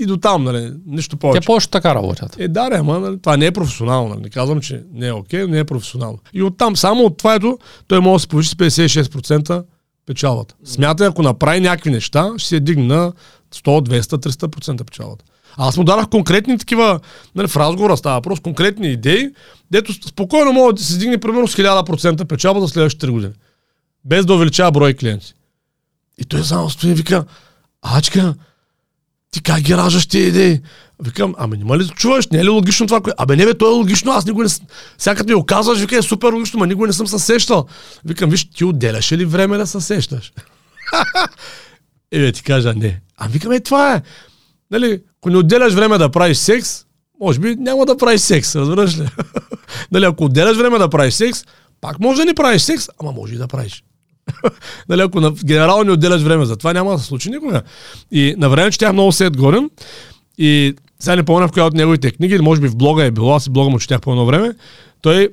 до там, нали, нищо повече. Те повече така работят. Е, да, ама нали, това не е професионално. Нали. Не казвам, че не е окей, не е професионално. И оттам, само от това ето, той може да се повиши с 56% печалата. Смятай, ако направи някакви неща, ще се дигне на 100, 200, 300% печалата. Аз му дадах конкретни такива, нали, в разговора става въпрос, конкретни идеи, дето спокойно може да се дигне примерно с 1000% печалба за следващите 3 години. Без да увеличава брой клиенти. И той само стои и вика, Ачка, ти как ги раждаш тези идеи? Викам, ами няма ли чуваш, не е ли логично това? кое- Абе не бе, то е логично, аз никога не съм... Сега ми го казваш, вика, е супер логично, ма никога не съм се сещал. Викам, виж, ти отделяш ли време да се сещаш? [laughs] Е, бе, ти кажа, не. А викам, е, това е. Нали, ако не отделяш време да правиш секс, може би няма да правиш секс, разбираш ли? [laughs] нали, ако отделяш време да правиш секс, пак може да не правиш секс, ама може и да правиш. [laughs] нали, ако на, генерално не отделяш време за това, няма да се случи никога. И на време четях много Сет Горен и сега не помня в коя от неговите книги, може би в блога е било, аз и блога му четях по едно време, той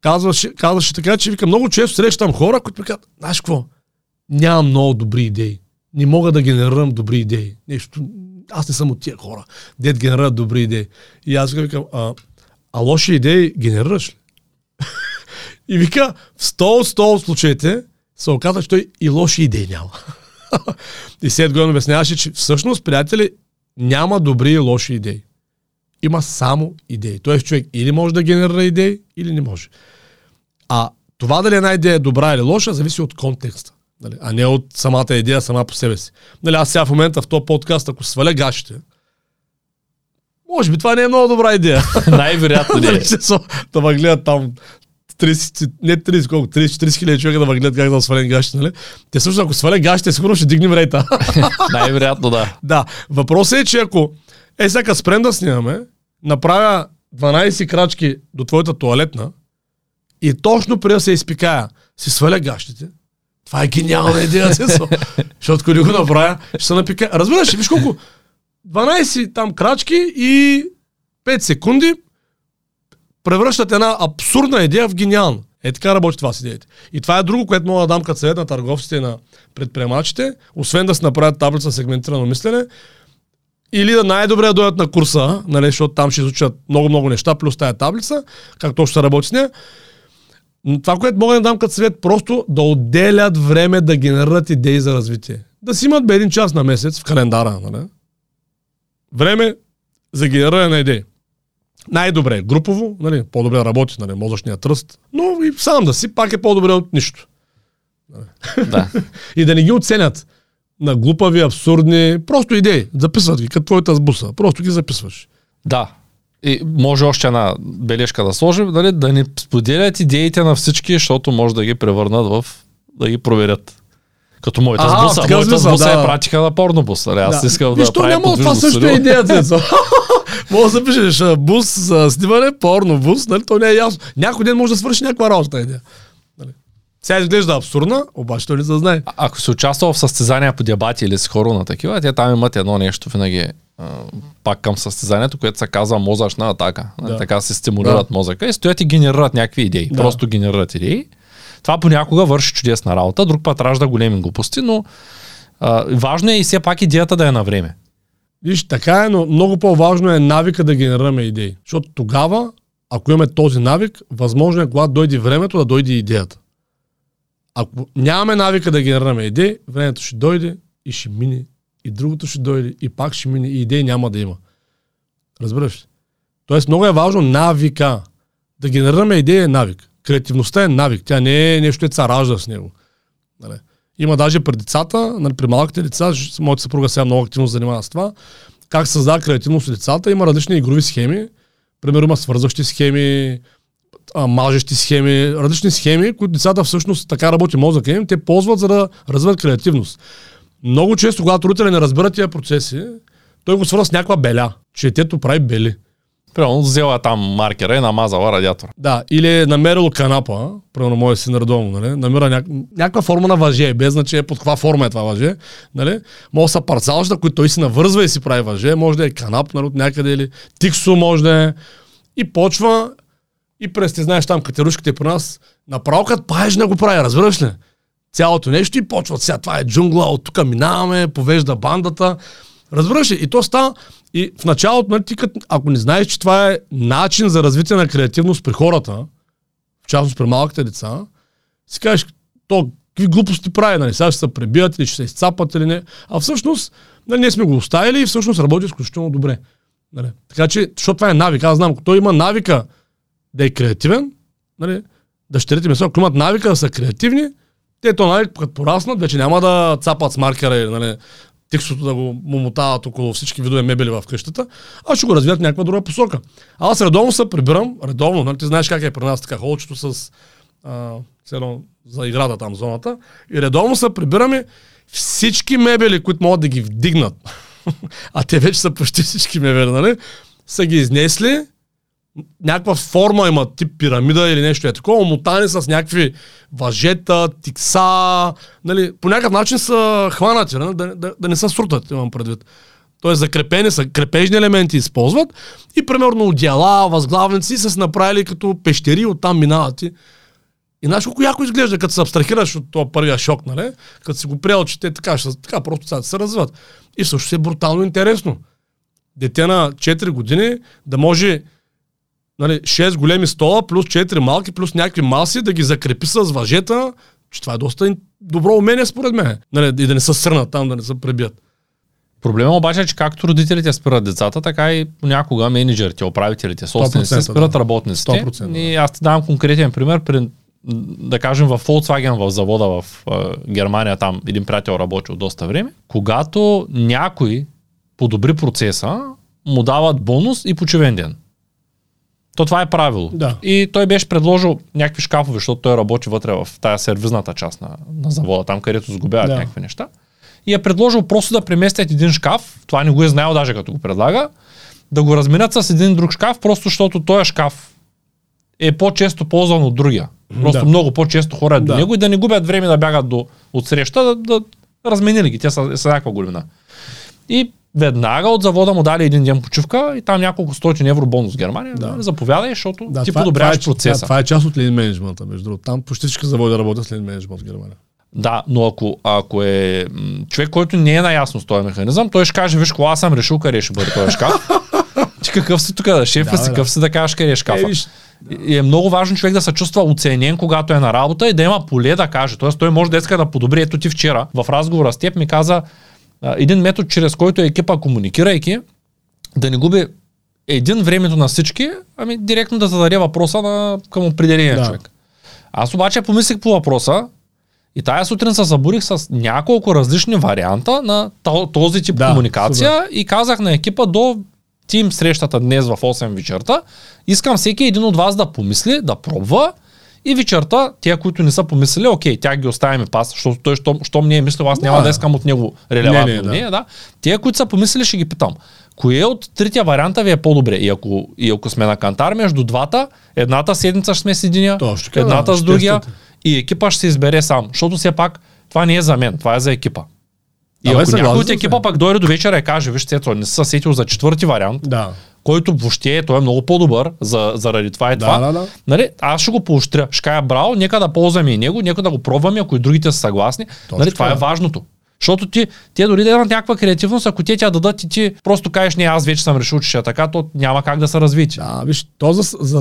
казваше, казваше така, че вика, много често срещам хора, които ми казват, знаеш какво, нямам много добри идеи. Не мога да генерирам добри идеи. Нещо, аз не съм от тия хора, дет генерират добри идеи. И аз викам, а, а лоши идеи генерираш ли? [laughs] и вика, в 100 от 100 от случаите се оказа, че той и лоши идеи няма. [laughs] и след го обясняваше, че всъщност, приятели, няма добри и лоши идеи. Има само идеи. Тоест човек или може да генерира идеи, или не може. А това дали една идея е добра или лоша, зависи от контекста. Нали? А не от самата идея сама по себе си. Нали, аз сега в момента в този подкаст, ако сваля гащите, може би това не е много добра идея. [laughs] Най-вероятно не е. [laughs] Нали, се- да ме гледат там 30, не 30, колко, 30-40 хиляди човека да гледат как да свалям гащите, нали? Те също, ако сваля гащите, сигурно ще дигнем рейта. [laughs] Най-вероятно да. да, въпросът е, че ако е сега спрем да снимаме, направя 12 крачки до твоята туалетна и точно преди да се изпикая, си сваля гащите, това е гениална идея. [laughs] Защото ако не го направя, ще се напика. Разбираш, виж колко 12 там крачки и 5 секунди превръщат една абсурдна идея в гениална. Е така работи това с идеите. И това е друго, което мога да дам като съвет на търговците и на предприемачите, освен да си направят таблица сегментирано мислене, или да най-добре да дойдат на курса, нали, защото там ще изучат много-много неща, плюс тая таблица, как точно ще работи с нея. Но Това, което мога да дам като съвет, просто да отделят време да генерират идеи за развитие. Да си имат бе един час на месец в календара. Нали? Време за генериране на идеи. Най-добре е групово, нали, по-добре да работи нали, мозъчния тръст, но и сам да си, пак е по-добре от нищо. да. [laughs] И да не ги оценят на глупави, абсурдни, просто идеи. Записват ги, като твоята сбуса. Просто ги записваш. Да. И може още една бележка да сложим, нали, да не споделят идеите на всички, защото може да ги превърнат в да ги проверят. Като моята сбуса. Моята сбуса да. я пратиха на порнобус. Нали? Аз искам Виж, да то правя няма, това също е идеята. [laughs] Може да запишеш а, бус за снимане, порно бус, нали? То не е ясно. Някой ден може да свърши някаква работа идея. Нали? Сега изглежда абсурдна, обаче той не се знае. А- Ако се участва в състезания по дебати или с хора на такива, те там имат едно нещо винаги а, пак към състезанието, което се казва мозъчна атака. Да. Да. Така се стимулират да. мозъка и стоят и генерират някакви идеи. Да. Да. Просто генерират идеи. Това понякога върши чудесна работа, друг път ражда големи глупости, но а, важно е и все пак идеята да е на време. Виж, така е, но много по-важно е навика да генерираме идеи. Защото тогава, ако имаме този навик, възможно е, когато дойде времето, да дойде идеята. Ако нямаме навика да генерираме идеи, времето ще дойде и ще мине, и другото ще дойде, и пак ще мине, и идеи няма да има. Разбираш ли? Тоест много е важно навика. Да генерираме идеи е навик. Креативността е навик. Тя не е нещо, което се ражда с него. Нали? Има даже при децата, нали, при малките деца, моята съпруга сега много активно занимава с това, как създава креативност у децата. Има различни игрови схеми. Примерно има свързващи схеми, мажещи схеми, различни схеми, които децата всъщност така работи мозъка им, те ползват за да развиват креативност. Много често, когато родителя не разбира тия процеси, той го свързва с някаква беля, че детето прави бели. Примерно взела там маркера и намазала радиатора. Да, или е намерило канапа, примерно моят син редовно, нали? намира няк... някаква форма на въже, без значение под каква форма е това въже. Нали? Може да са парцалща, които той си навързва и си прави въже, може да е канап нали, от някъде или тиксо може да е. И почва и през, ти знаеш там катерушките при нас, направо като паежна го прави, разбираш ли? Цялото нещо и почват сега, това е джунгла, от тук минаваме, повежда бандата. Разбираш ли? И то става, и в началото, нали, ти като, ако не знаеш, че това е начин за развитие на креативност при хората, в частност при малките деца, си кажеш, то какви глупости прави, нали? Сега ще се пребият или ще се изцапат или не. А всъщност, нали, ние сме го оставили и всъщност работи изключително добре. Нали? Така че, защото това е навик. Аз знам, ако той има навика да е креативен, нали, дъщерите ми, ако имат навика да са креативни, Те то, нали, като пораснат, вече няма да цапат с маркера или, нали, текстото да го момотават около всички видове мебели в къщата, а ще го развият в някаква друга посока. Аз редовно се прибирам, редовно, нали, ти знаеш как е при нас така холчето с а, цено, за играта там зоната, и редовно се прибираме всички мебели, които могат да ги вдигнат, [laughs] а те вече са почти всички мебели, нали, са ги изнесли, някаква форма има тип пирамида или нещо е такова, омотани с някакви въжета, тикса, нали, по някакъв начин са хванати, нали, да, да, да не се срутат, имам предвид. Тоест закрепени са, крепежни елементи използват и примерно отдела, възглавници са се направили като пещери, оттам минават и знаеш колко яко изглежда, като се абстрахираш от този първия шок, нали? Като си го приел, че те така, ще, така просто сега се развиват. И също е брутално интересно. Дете на 4 години да може нали, 6 големи стола, плюс 4 малки, плюс някакви маси, да ги закрепи с въжета, че това е доста добро умение според мен. Нали, и да не се сърнат там, да не се пребият. Проблема обаче е, че както родителите спират децата, така и понякога менеджерите, управителите, собствениците спират да. работниците. 100%, и аз ти давам конкретен пример. При, да кажем в Volkswagen в завода в uh, Германия, там един приятел работи от доста време, когато някой подобри процеса, му дават бонус и почивен ден. То това е правило. Да. И той беше предложил някакви шкафове, защото той работи вътре в тая сервизната част на, на завода, там където сгубяват да. някакви неща. И е предложил просто да преместят един шкаф, това не го е знаел даже като го предлага, да го разменят с един друг шкаф, просто защото този шкаф е по-често ползван от другия. Просто да. много по-често хора да. до него и да не губят време да бягат до, от среща, да, да разменили ги, те са, са някаква големина. И веднага от завода му дали един ден почивка и там няколко стотин евро бонус Германия. Да. Заповядай, защото да, ти това, подобряваш това е, процеса. Да, това е част от лин менеджмента, между другото. Там почти всички заводи работят с лин менеджмент в Германия. Да, но ако, ако е човек, който не е наясно с този механизъм, той ще каже, виж, аз съм решил къде ще бъде този шкаф. [laughs] Ти какъв си тук, да, шефа да, си, какъв си да кажеш къде е шкафа. Е, виж, и е много важно човек да се чувства оценен, когато е на работа и да има поле да каже. Тоест той може да иска да подобри. Ето ти вчера в разговора с теб ми каза, един метод, чрез който екипа комуникирайки, да не губи един времето на всички, ами директно да зададе въпроса на, към определения да. човек. Аз обаче помислих по въпроса и тая сутрин се забурих с няколко различни варианта на този тип да, комуникация супер. и казах на екипа до тим срещата днес в 8 вечерта, искам всеки един от вас да помисли, да пробва и вечерта, тия, които не са помислили, окей, тя ги оставяме пас, защото той, щом, щом не е мислил, аз няма да искам от него релевантно не, не, да. да. Тия, които са помислили, ще ги питам. Кое от трития варианта ви е по-добре? И ако, и ако сме на кантар между двата, едната седмица ще сме с единия, Точно, едната да, с другия и екипа ще се избере сам. Защото все пак това не е за мен, това е за екипа. И ако някой от екипа пак дойде до вечера и каже, виж, Цецо, не се сетил за четвърти вариант, да който въобще той е много по-добър за, заради това и да, това. Да, да. Нали, аз ще го поощря. Ще кажа, браво, нека да ползваме и него, нека да го пробваме, ако и другите са съгласни. нали, това е важното. Защото ти, те дори да имат някаква креативност, ако те тя дадат и ти просто кажеш, не, аз вече съм решил, че ще е така, то няма как да се развити. Да, виж, то за, за,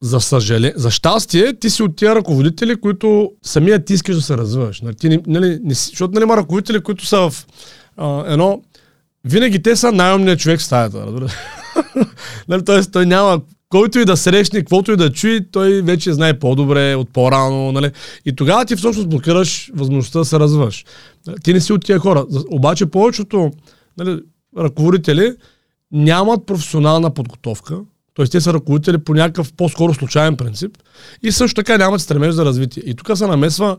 за, съжаление, за щастие, ти си от тия ръководители, които самия ти искаш да се развиваш. Нали, ти, нали, не, защото нали, има ръководители, които са в а, едно винаги те са най-умният човек в стаята. [laughs] нали, Тоест той няма който и да срещне, каквото и да чуи, той вече знае по-добре от по-рано. Нали? И тогава ти всъщност блокираш възможността да се развиваш. Ти не си от тия хора. Обаче повечето нали, ръководители нямат професионална подготовка, т.е. те са ръководители по някакъв по-скоро случайен принцип и също така нямат стремеж за развитие. И тук се намесва,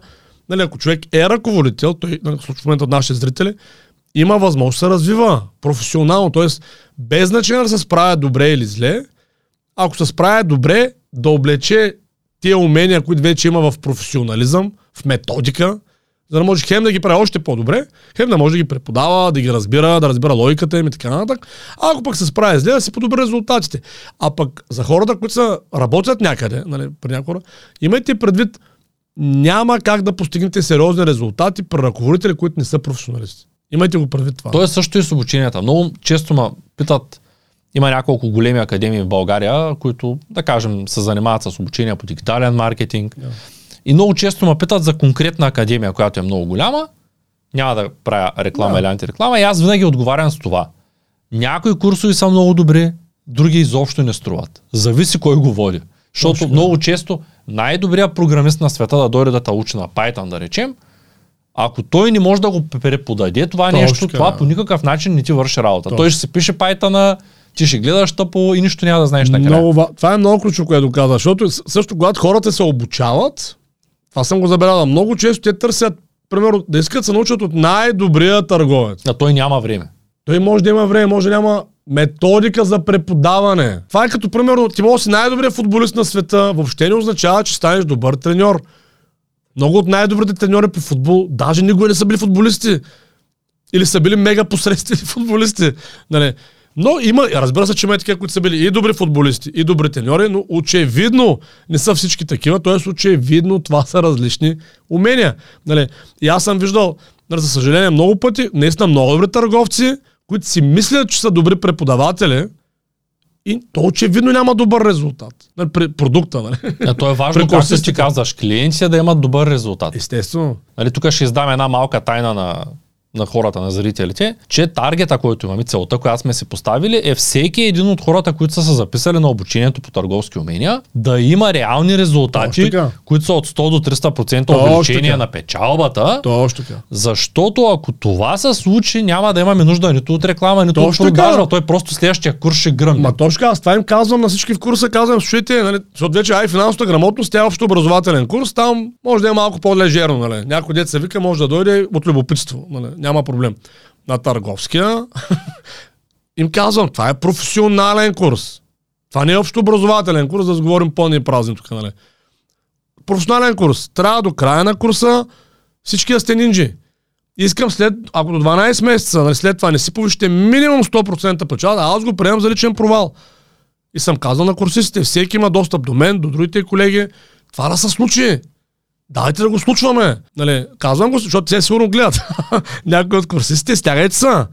нали, ако човек е ръководител, той нали, в момента от нашите зрители, има възможност да се развива професионално, т.е. без значение да се справя добре или зле, ако се справя добре, да облече тия умения, които вече има в професионализъм, в методика, за да може хем да ги прави още по-добре, хем да може да ги преподава, да ги разбира, да разбира логиката им и така нататък. А ако пък се справя зле, да си подобри резултатите. А пък за хората, които са, работят някъде, нали, при някои имайте предвид, няма как да постигнете сериозни резултати при ръководители, които не са професионалисти. Имайте го предвид това. То е също и с обученията. Много често ме питат, има няколко големи академии в България, които, да кажем, се занимават с обучение по дигитален маркетинг. Yeah. И много често ме питат за конкретна академия, която е много голяма. Няма да правя реклама yeah. или антиреклама. И аз винаги отговарям с това. Някои курсове са много добри, други изобщо не струват. Зависи кой го води. Защото Точно. много често най-добрият програмист на света да дойде да те учи на Python, да речем, Ако той не може да го преподаде това Точно нещо, така, това по никакъв начин не ти върши работа. Точно. Той ще се пише Python, ти ще гледаш тъпо и нищо няма да знаеш накрая. Много, ва- това е много ключово, което каза, защото също когато хората се обучават, това съм го забелязал, много често те търсят, примерно, да искат се научат от най-добрия търговец. А той няма време. Той може да има време, може да няма методика за преподаване. Това е като, примерно, ти може да си най-добрият футболист на света, въобще не означава, че станеш добър треньор. Много от най-добрите треньори по футбол, даже никога не са били футболисти. Или са били мега посредствени [laughs] футболисти. Нали? Но има, разбира се, че има и такива, които са били и добри футболисти, и добри треньори, но очевидно не са всички такива, т.е. очевидно това са различни умения. Нали? И аз съм виждал, нали, за съжаление, много пъти, наистина много добри търговци, които си мислят, че са добри преподаватели, и то очевидно няма добър резултат. Нали, при продукта, нали? А то е важно, както ти казваш, клиентите да имат добър резултат. Естествено. Нали, тук ще издам една малка тайна на, на хората, на зрителите, че таргета, който имаме, целта, която сме си поставили, е всеки един от хората, които са се записали на обучението по търговски умения, да има реални резултати, които са от 100 до 300% Точно увеличение на печалбата. Точно така. Защото ако това се случи, няма да имаме нужда нито от реклама, нито Точно от продажба. да. Той просто следващия курс ще гръмне. Ма точно аз това им казвам на всички в курса, казвам, слушайте, нали, защото вече ай финансовата грамотност, тя е общо образователен курс, там може да е малко по-лежерно, нали. Някой дет се вика, може да дойде от любопитство, нали, няма проблем. На търговския [laughs] им казвам, това е професионален курс. Това не е общо образователен курс, да сговорим пълни празни тук, нали. Професионален курс. Трябва до края на курса всички да сте нинджи. Искам след, ако до 12 месеца, нали, след това не си повишите минимум 100% печалба, аз го приемам за личен провал. И съм казал на курсистите, всеки има достъп до мен, до другите колеги. Това да се случи. Дайте да го случваме. Нали, казвам го, защото те сигурно гледат. [laughs] Някои от курсистите, стягайте са.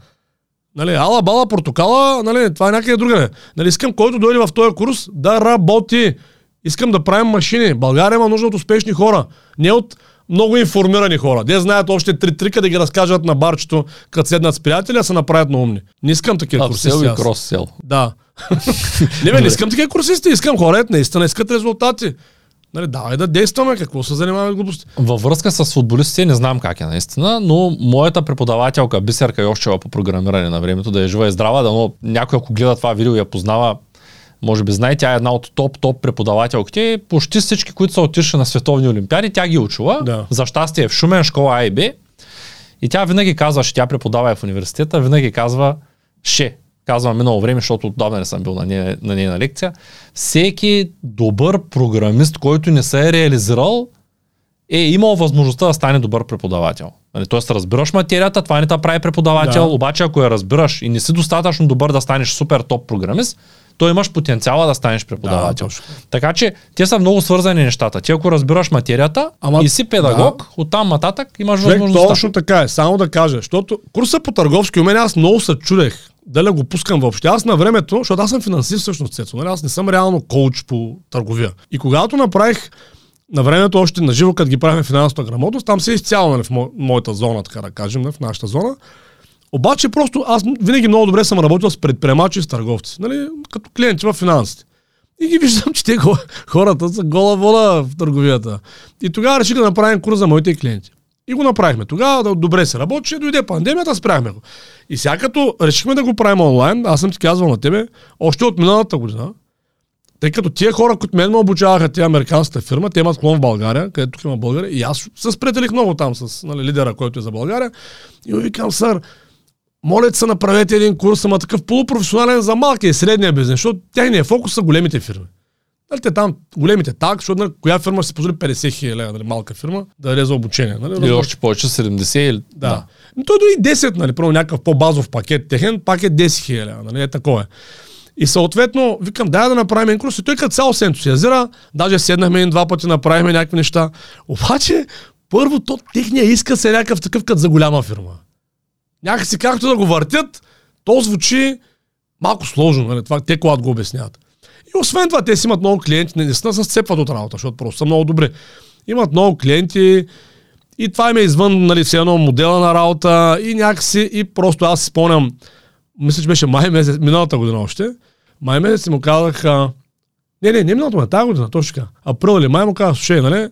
Нали, ала, бала, портокала, нали, това е някъде другаде. Нали, искам който дойде в този курс да работи. Искам да правим машини. България има нужда от успешни хора. Не от много информирани хора. Де знаят още три трика да ги разкажат на барчето, като седнат с приятели, а се направят на умни. Не искам такива курсисти. и аз. кроссел. Да. [laughs] не, бе, не искам такива курсисти, искам хора, наистина искат резултати. Нали, давай да действаме, какво се занимаваме с глупости. Във връзка с футболистите не знам как е наистина, но моята преподавателка Бисерка Йовчева по програмиране на времето, да е жива и здрава, да но някой ако гледа това видео и я познава, може би знае, тя е една от топ-топ преподавателките. Почти всички, които са отишли на световни олимпиади, тя ги е учила. Да. За щастие е в Шумен, школа А и тя винаги казва, че тя преподава в университета, винаги казва, ще, казвам минало време, защото отдавна не съм бил на нея, на нейна лекция, всеки добър програмист, който не се е реализирал, е имал възможността да стане добър преподавател. Нали, Тоест разбираш материята, това не те прави преподавател, Да. да. обаче ако я разбираш и не си достатъчно добър да станеш супер топ програмист, то имаш потенциала да станеш преподавател. точно. така че те са много свързани нещата. Ти ако разбираш материята Ама- и си педагог, оттам нататък имаш Човек, възможността. точно така е. Само да кажа, защото курса по търговски умения аз много се чудех дали го пускам въобще. Аз на времето, защото аз съм финансист всъщност, Цецо, нали? аз не съм реално коуч по търговия. И когато направих на времето още на живо, като ги правихме финансовата грамотност, там се изцяло нали, в мо- моята зона, така да кажем, нали, в нашата зона. Обаче просто аз винаги много добре съм работил с предприемачи и с търговци, нали, като клиенти в финансите. И ги виждам, че те [laughs] хората са гола вода в търговията. И тогава реших да направим курс за моите клиенти. И го направихме. Тогава добре се работеше, дойде пандемията, спряхме го. И сега като решихме да го правим онлайн, аз съм ти казвал на тебе, още от миналата година, тъй като тия хора, които мен ме обучаваха, тия американската фирма, те имат клон в България, където тук има България, и аз се спределих много там с нали, лидера, който е за България. И му викам, сър, моля се направете един курс, ама такъв полупрофесионален за малкия и средния бизнес, защото техният фокус са големите фирми. Нали, те там големите так, защото нали, коя фирма ще си позволи 50 хиляди нали, малка фирма, да даде за обучение. Нали, Или още повече 70 или... Да. да. Той дори 10, нали, първо някакъв по-базов пакет техен, пак е 10 хиляди, нали, е такова. И съответно, викам, дай да направим един курс. И той като цяло се ентусиазира, даже седнахме един два пъти, направихме някакви неща. Обаче, първо, то техния иска се е някакъв такъв като за голяма фирма. Някакси както да го въртят, то звучи малко сложно, нали, това те когато го обясняват. И освен това, те си имат много клиенти, не наистина се сцепват от работа, защото просто са много добри. Имат много клиенти и това им е извън, нали, все едно модела на работа и някакси, и просто аз си спомням, мисля, че беше май месец, миналата година още, май месец и му казах, а, не, не, не миналата година, тази година, точно така. Април или май му казах, слушай, нали,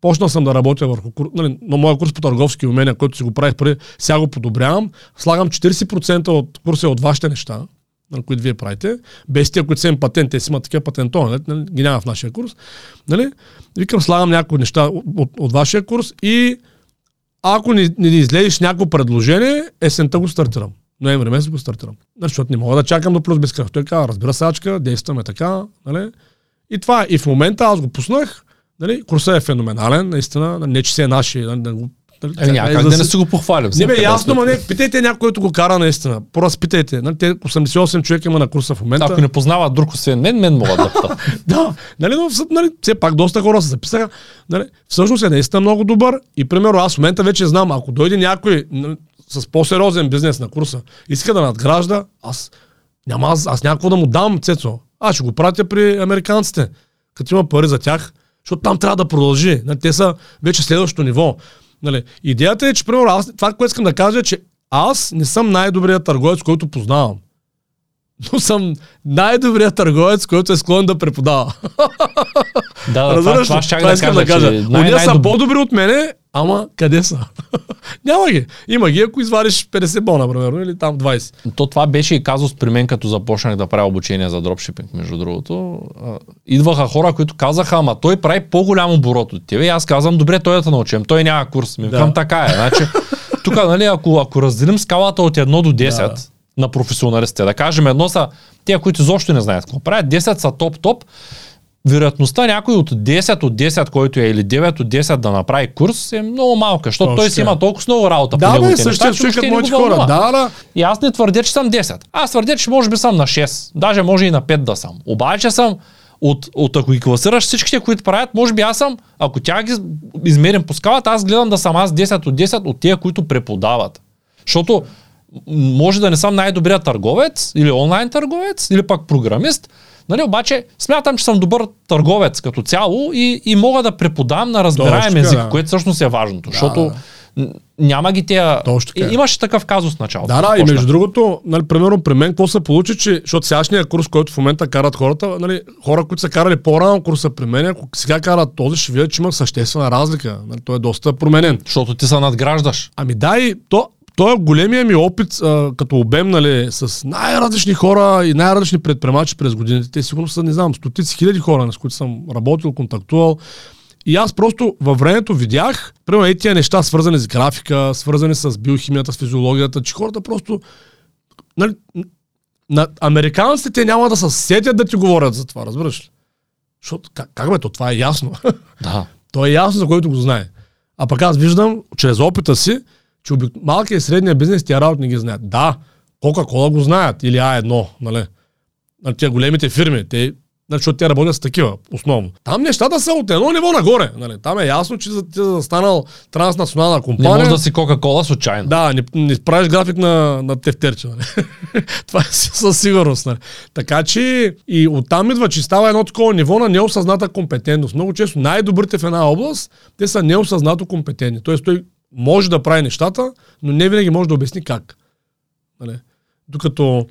почнал съм да работя върху нали, на моя курс по търговски умения, който си го правих преди, сега го подобрявам. Слагам 40% от курса от вашите неща, които вие правите, без тия, които са им патент, те си имат такива патентони, нали, ги няма в нашия курс. Нали? Викам, слагам някои неща от, от, от вашия курс и ако не, не излезеш някакво предложение, есента го стартирам. Ноември месец го стартирам. Нали, защото не мога да чакам до плюс безкрав. Той казва, разбира се, Ачка, действаме така. Нали? И това. И в момента аз го пуснах. Нали? Курсът е феноменален, наистина. Не, че се е наши. Нали, да го- нали, Е, няма е, как да не си го похвалим. не бе, ясно, ма не. Питайте някой, който го кара наистина. Просто питайте. Нали, те 88 човека има на курса в момента. Ако не познават друг освен мен, мен могат да питат. [laughs] Да, нали, но нали, все пак доста хора се записаха. Нали, всъщност е наистина много добър и примерно аз в момента вече знам, ако дойде някой нали, с по-сериозен бизнес на курса, иска да надгражда, аз няма аз, аз някакво да му дам, Цецо. Аз ще го пратя при американците, като има пари за тях, защото там трябва да продължи. Нали, те са вече следващото ниво. Нали, идеята е, че примерно аз, това, което искам да кажа е, че аз не съм най-добрият търговец, който познавам. Но съм най-добрият търговец, който е склонен да преподава. Да, да, това, Разбираш това ли? ще Това да искам кажа, да кажа. че Ония най- са по-добри от мене, ама къде са? [laughs] Няма ги. Има ги, ако извадиш 50 бона, примерно, или там 20. То това беше и казус при мен, като започнах да правя обучение за дропшипинг, между другото. Идваха хора, които казаха, ама той прави по-голям оборот от тебе. И аз казвам, добре, той да те научим. Той няма курс. Ми Да. така е. Значи, [laughs] тук, нали, ако, ако разделим скалата от 1 до 10 Да. на професионалистите, да кажем, едно са тия, които изобщо не знаят какво правят, 10 са топ-топ, вероятността някой от 10 от 10, който е или 9 от 10 да направи курс е много малка, защото Точно той си има толкова много работа по Да, неговите бе, същия неща, че моите хора. Да, да. И аз не твърдя, че съм 10. Аз твърдя, че може би съм на 6. Даже може и на 5 да съм. Обаче съм от, от ако ги класираш всичките, които правят, може би аз съм, ако тя ги измерим по скалата, аз гледам да съм аз 10 от 10 от тия, които преподават. Защото може да не съм най-добрият търговец или онлайн търговец или пък програмист, Нали, обаче смятам, че съм добър търговец като цяло и, и мога да преподам на разбираем Точно език, да. което всъщност е важното. защото да. няма ги тия... Точно така. И- Имаше такъв казус в началото. Да, да, и между другото, нали, примерно при мен, какво се получи, че, защото сегашния курс, който в момента карат хората, нали, хора, които са карали по-рано курса при мен, ако сега карат този, ще видят, че има съществена разлика. Нали, той е доста променен. Защото ти се надграждаш. Ами да, и то, той е големия ми опит а, като обем, нали, с най-различни хора и най-различни предприемачи през годините. Те сигурно са, не знам, стотици хиляди хора, с които съм работил, контактувал. И аз просто във времето видях, примерно и тия неща, свързани с графика, свързани с биохимията, с физиологията, че хората просто нали, на американците те няма да се сетят да ти говорят за това, разбираш ли? Защото, как, как бе, то това е ясно. Да. [laughs] То е ясно, за който го знае. А пък аз виждам, чрез опита си, че обик... малкия и средния бизнес тия работи не ги знаят. Да, Кока-кола го знаят или А1, нали? На тия големите фирми, те, защото те работят с такива, основно. Там нещата са от едно ниво нагоре. Нали? Там е ясно, че за, ти за да станал транснационална Не компания. може да си Кока-Кола случайно. Да, не, не правиш график на, на тефтерче. Нали? [laughs] Това е със сигурност. Нали? Така че и оттам идва, че става едно такова ниво на неосъзната компетентност. Много често най-добрите в една област, те са неосъзнато компетентни. Тоест той може да прави нещата, но не винаги може да обясни как. Нали? Докато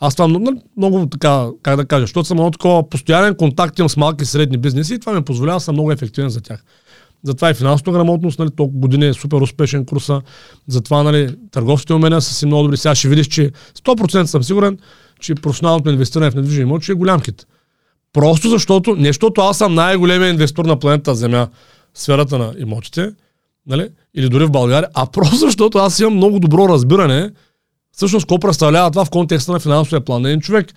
аз това много, много така, как да кажа, защото съм едно такова постоянен контакт имам с малки и средни бизнеси и това ми позволява да съм много ефективен за тях. Затова и финансовата грамотност, нали, толкова години е супер успешен курса. Затова нали, търговските умения са си много добри. Сега ще видиш, че 100% съм сигурен, че професионалното инвестиране в недвижими имоти е голям хит. Просто защото, не защото аз съм най-големият инвестор на планета Земя в сферата на имотите, нали, или дори в България, а просто защото аз имам много добро разбиране всъщност какво представлява това в контекста на финансовия план на един човек.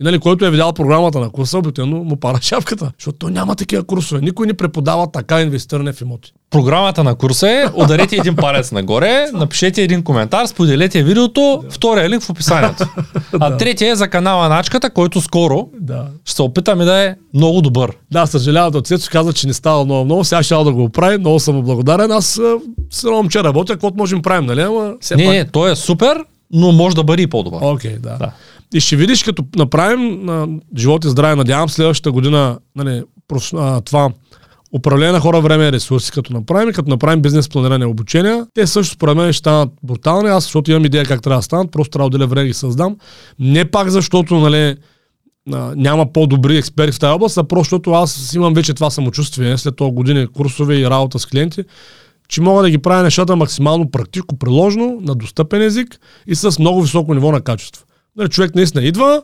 И нали, който е видял програмата на курса, обикновено му пара [laughs] шапката. Защото той няма такива курсове. Никой не преподава така инвестиране в имоти. Програмата на курса е ударете един палец нагоре, [laughs] напишете един коментар, споделете видеото, втория линк в описанието. [laughs] А третия е за канала Начката, който скоро Да. ще се опитаме да е много добър. Да, съжалявам да Цецо каза, че не става много много. Сега ще да го оправи. Много съм благодарен. Аз с едно момче работя, каквото можем правим, нали? Ама Не, пак... не, той е супер, но може да бъде и по-добър. Окей, да. Да. И ще видиш, като направим на живот и здраве, надявам следващата година нали, прос- а, това управление на хора, време и ресурси, като направим, и като направим бизнес планиране и обучения, те също според мен ще станат брутални. Аз, защото имам идея как трябва да станат, просто трябва да отделя време ги създам. Не пак защото, нали, няма по-добри експерти в тази област, а просто защото аз имам вече това самочувствие след това години курсове и работа с клиенти, че мога да ги правя нещата максимално практико приложно, на достъпен език и с много високо ниво на качество. Нали, човек наистина идва,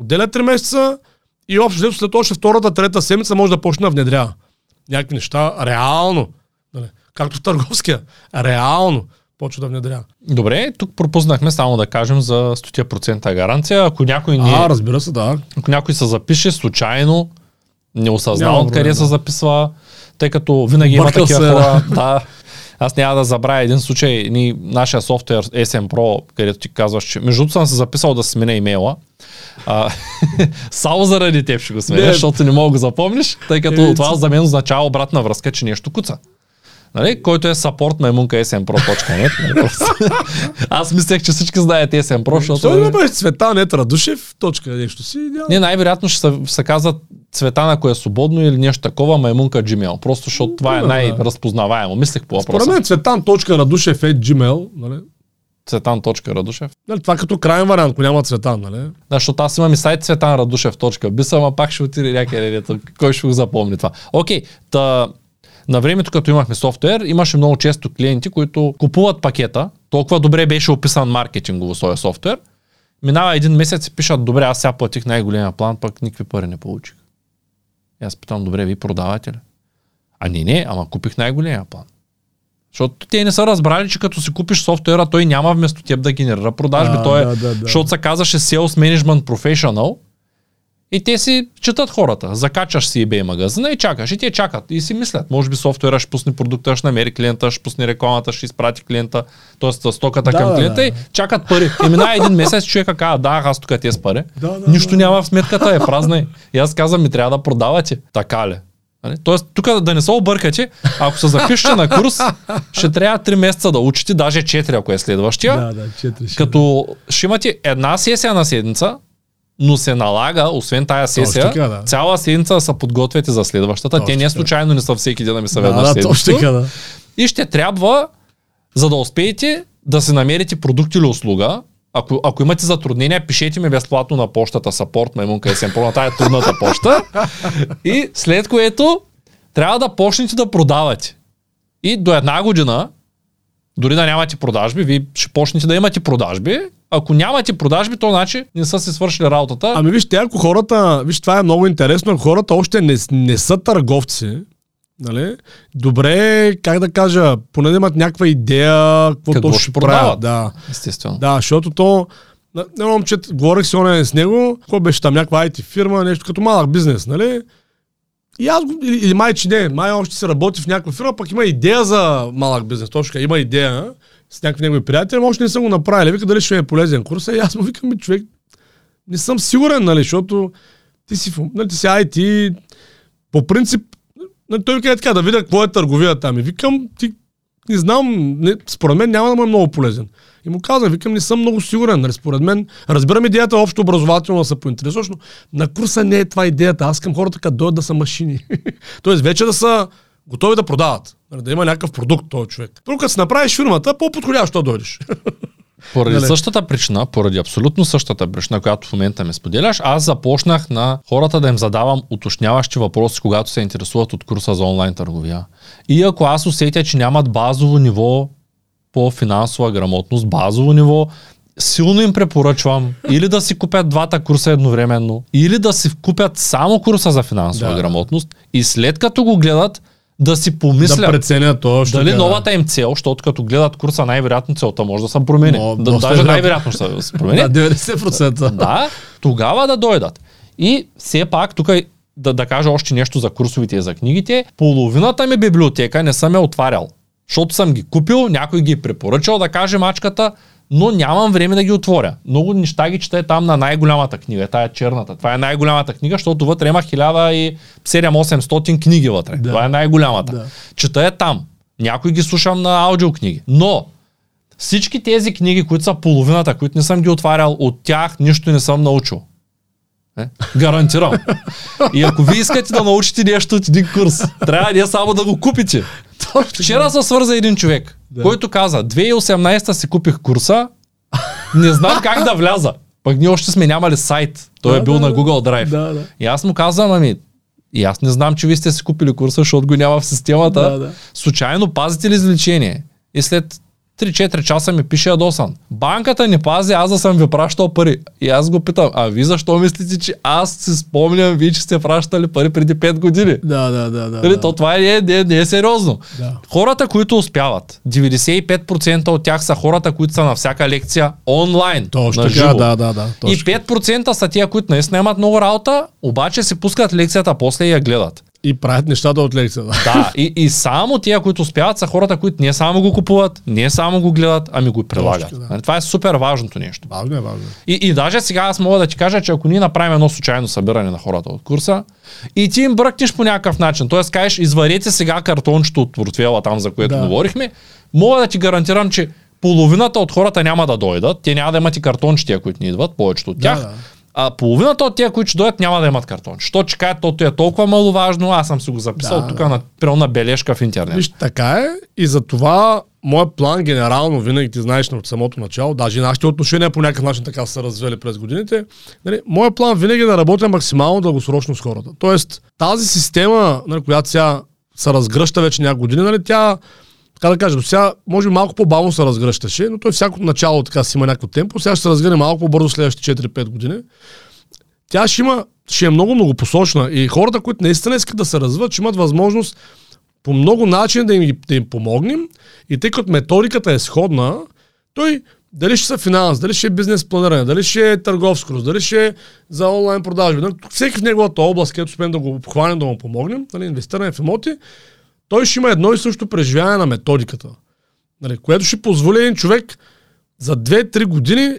отделя 3 месеца и общо взето след още втората, трета седмица може да почне да внедрява някакви неща реално. Нали, както в търговския. Реално почва да внедрява. Добре, тук пропуснахме само да кажем за 100% гаранция. Ако някой ни, А, разбира се, да. ако някой се запише случайно, не осъзнал Няма откъде проблем, се да. записва, тъй като винаги има Бъркал такива се, хора. Да. [laughs] Аз няма да забравя един случай, ни, нашия софтуер SM Pro, където ти казваш, че между другото съм се записал да сменя имейла. А, [laughs] само заради теб ще го сменя, защото не мога да го запомниш, тъй като Е, това за мен означава обратна връзка, че нещо куца. Нали? Който е support маймунка smpro.net. Нали? Просто. [laughs] Аз мислех, че всички знаят SM Pro, защото... Що да бъдеш цвета, не Радушев, точка нещо си. Не, най-вероятно ще се, се казва Цветана, ако е свободно или нещо такова, маймунка Gmail. Просто защото това е най-разпознаваемо. Мислех по Според въпроса. мен Цветан точка Радушев е Gmail. Нали? Цветан.радушев. Нали, това като крайен вариант, ако няма Цветан, нали? Да, защото аз имам и сайт цветанрадушев.би, ама пак ще отиде някъде, кой ще го запомни това. Окей, та, на времето, като имахме софтуер, имаше много често клиенти, които купуват пакета, толкова добре беше описан маркетингово своя софтуер, минава един месец и пишат, добре, аз сега платих най-големия план, пък никакви пари не получих. И аз питам, добре, ви продавате ли? А не, не, ама купих най-големия план. Защото те не са разбрали, че като си купиш софтуера, той няма вместо теб да генерира продажби. А, той е, да, да, да. защото се казваше Sales Management Professional и те си четат хората. Закачаш си eBay магазина и чакаш. И те чакат. И си мислят, може би софтуера ще пусне продукта, ще намери клиента, ще пусне рекламата, ще изпрати клиента, т.е. стоката Да, към да, клиента да. и чакат пари. И мина един месец, човека казва, да, аз тук те с пари. Да, да, Нищо да. няма в сметката, е празна. И аз казвам, ми трябва да продавате. Така ли? Нали? Тоест, тук да не се объркате, ако се запишете на курс, ще трябва 3 месеца да учите, даже 4, ако е следващия. Да, да, четири. ще Като ще имате една сесия на седмица, но се налага, освен тая сесия, така, да. цяла седмица да се подготвяте за следващата. Точно Те не така. случайно не са всеки ден да ми са да, да, точно седмично. така, да. И ще трябва, за да успеете, да си намерите продукт или услуга. Ако, ако имате затруднения, пишете ми безплатно на почтата support маймунка SM на тая трудната почта. И след което трябва да почнете да продавате. И до една година, дори да нямате продажби, вие ще почнете да имате продажби. Ако нямате продажби, то значи не са си свършили работата. Ами вижте, ако хората, виж, това е много интересно, ако хората още не, не са търговци, нали? Добре, как да кажа, поне да имат някаква идея, какво Какво ще ще продават. Да, Естествено. да, защото то, едно момче, говорих си оня с него, какво беше там, някаква IT фирма, нещо като малък бизнес, нали? И аз, го- или, или май, че не, май още се работи в някаква фирма, пък има идея за малък бизнес, точно така, има идея с някакви негови приятели, още не съм го направили. Вика дали ще ми е полезен курс. И аз му викам, човек, не съм сигурен, нали, защото ти си, нали, ти си IT, по принцип, нали, той вика е така, да видя какво е търговия там. И викам, ти не знам, не, според мен няма да му е много полезен. И му казах, викам, не съм много сигурен. Нали, според мен, разбирам идеята общо образователно да се поинтересуваш, на курса не е това идеята. Аз искам хората като дойдат да са машини. [laughs] Тоест вече да са готови да продават. Нали, да има някакъв продукт този човек. Първо като си направиш фирмата, по-подходящо дойдеш. [laughs] Поради Нали? същата причина, поради абсолютно същата причина, която в момента ме споделяш, аз започнах на хората да им задавам уточняващи въпроси, когато се интересуват от курса за онлайн търговия. И ако аз усетя, че нямат базово ниво по финансова грамотност, базово ниво, силно им препоръчвам [laughs] или да си купят двата курса едновременно, или да си купят само курса за финансова Да. грамотност и след като го гледат, да си помислят. да преценят то. ще Дали кажа. новата им цел, защото като гледат курса, най-вероятно целта може да се промени. Но, да, даже вероятно. най-вероятно ще се промени. [laughs] Да, 90%. да, тогава да дойдат. И все пак, тук да, да кажа още нещо за курсовите и за книгите. Половината ми библиотека не съм я отварял. Защото съм ги купил, някой ги е препоръчал, да каже мачката, но нямам време да ги отворя. Много неща ги чета там на най-голямата книга, тая черната. Това е най-голямата книга, защото вътре има 1700-800 книги вътре. Да. Това е най-голямата. Да. Чета я там. Някой ги слушам на аудиокниги. Но всички тези книги, които са половината, които не съм ги отварял, от тях нищо не съм научил. Е? Гарантирам. И ако вие искате да научите нещо от един курс, трябва не само да го купите. Вчера се свърза един човек, Да. който каза, 2018 си купих курса, не знам как да вляза. Пък ние още сме нямали сайт. Той Да, е бил да, на. Google Drive. Да, да. И аз му казвам, ами, и аз не знам, че вие сте си купили курса, защото го няма в системата. Да, да. Случайно пазите ли извлечение? И след 3-4 часа ми пише ядосан. Банката не пази, аз да съм ви пращал пари. И аз го питам, а ви защо мислите, че аз си спомням вие, че сте пращали пари преди 5 години? Да, да, да. да, Нали, да. То това не е, не, е, не е сериозно. Да. Хората, които успяват, 95% от тях са хората, които са на всяка лекция онлайн. Точно на живо. да, да, да. И Точно. 5% са тия, които наистина имат много работа, обаче си пускат лекцията после и я гледат. И правят нещата от лекцията. Да, и, и само тия, които успяват, са хората, които не само го купуват, не само го гледат, ами го и прилагат. Точно, да. Нали, Това е супер важното нещо. Важно е, важно. е. И, и даже сега аз мога да ти кажа, че ако ние направим едно случайно събиране на хората от курса и ти им бръкнеш по някакъв начин, т.е. кажеш, изварете сега картончето от портфела там, за което Да. говорихме, мога да ти гарантирам, че половината от хората няма да дойдат, те няма да имат и картонче, тия, които ни идват, повечето от Да, тях. да. А половината от тия, които ще дойдат, няма да имат картонче. Що че кажат, тото е толкова маловажно, аз съм си го записал Да, тук да. на, примерно на бележка в интернет. Виж, така е и за това моят план генерално, винаги ти знаеш от самото начало, даже и нашите отношения по някакъв начин така са развели през годините, нали, моят план винаги е да работя максимално дългосрочно с хората. Тоест, тази система, нали, която сега се разгръща вече няколко години, нали, тя, така да кажа, до сега може би малко по-бавно се разгръщаше, но той всяко начало така си има някакво темпо, сега ще се разгърне малко по-бързо следващите 4-5 години. Тя ще има, ще е много многопосочна и хората, които наистина искат да се развиват, ще имат възможност по много начини да им, да им помогнем. И тъй като методиката е сходна, той дали ще са финанс, дали ще е бизнес планиране, дали ще е търговско, дали ще е за онлайн продажби. нали, Всеки в неговата област, където успеем да го обхванем, да му помогнем, нали, инвестиране в имоти, той ще има едно и също преживяване на методиката. Нали, което ще позволи един човек за 2-3 години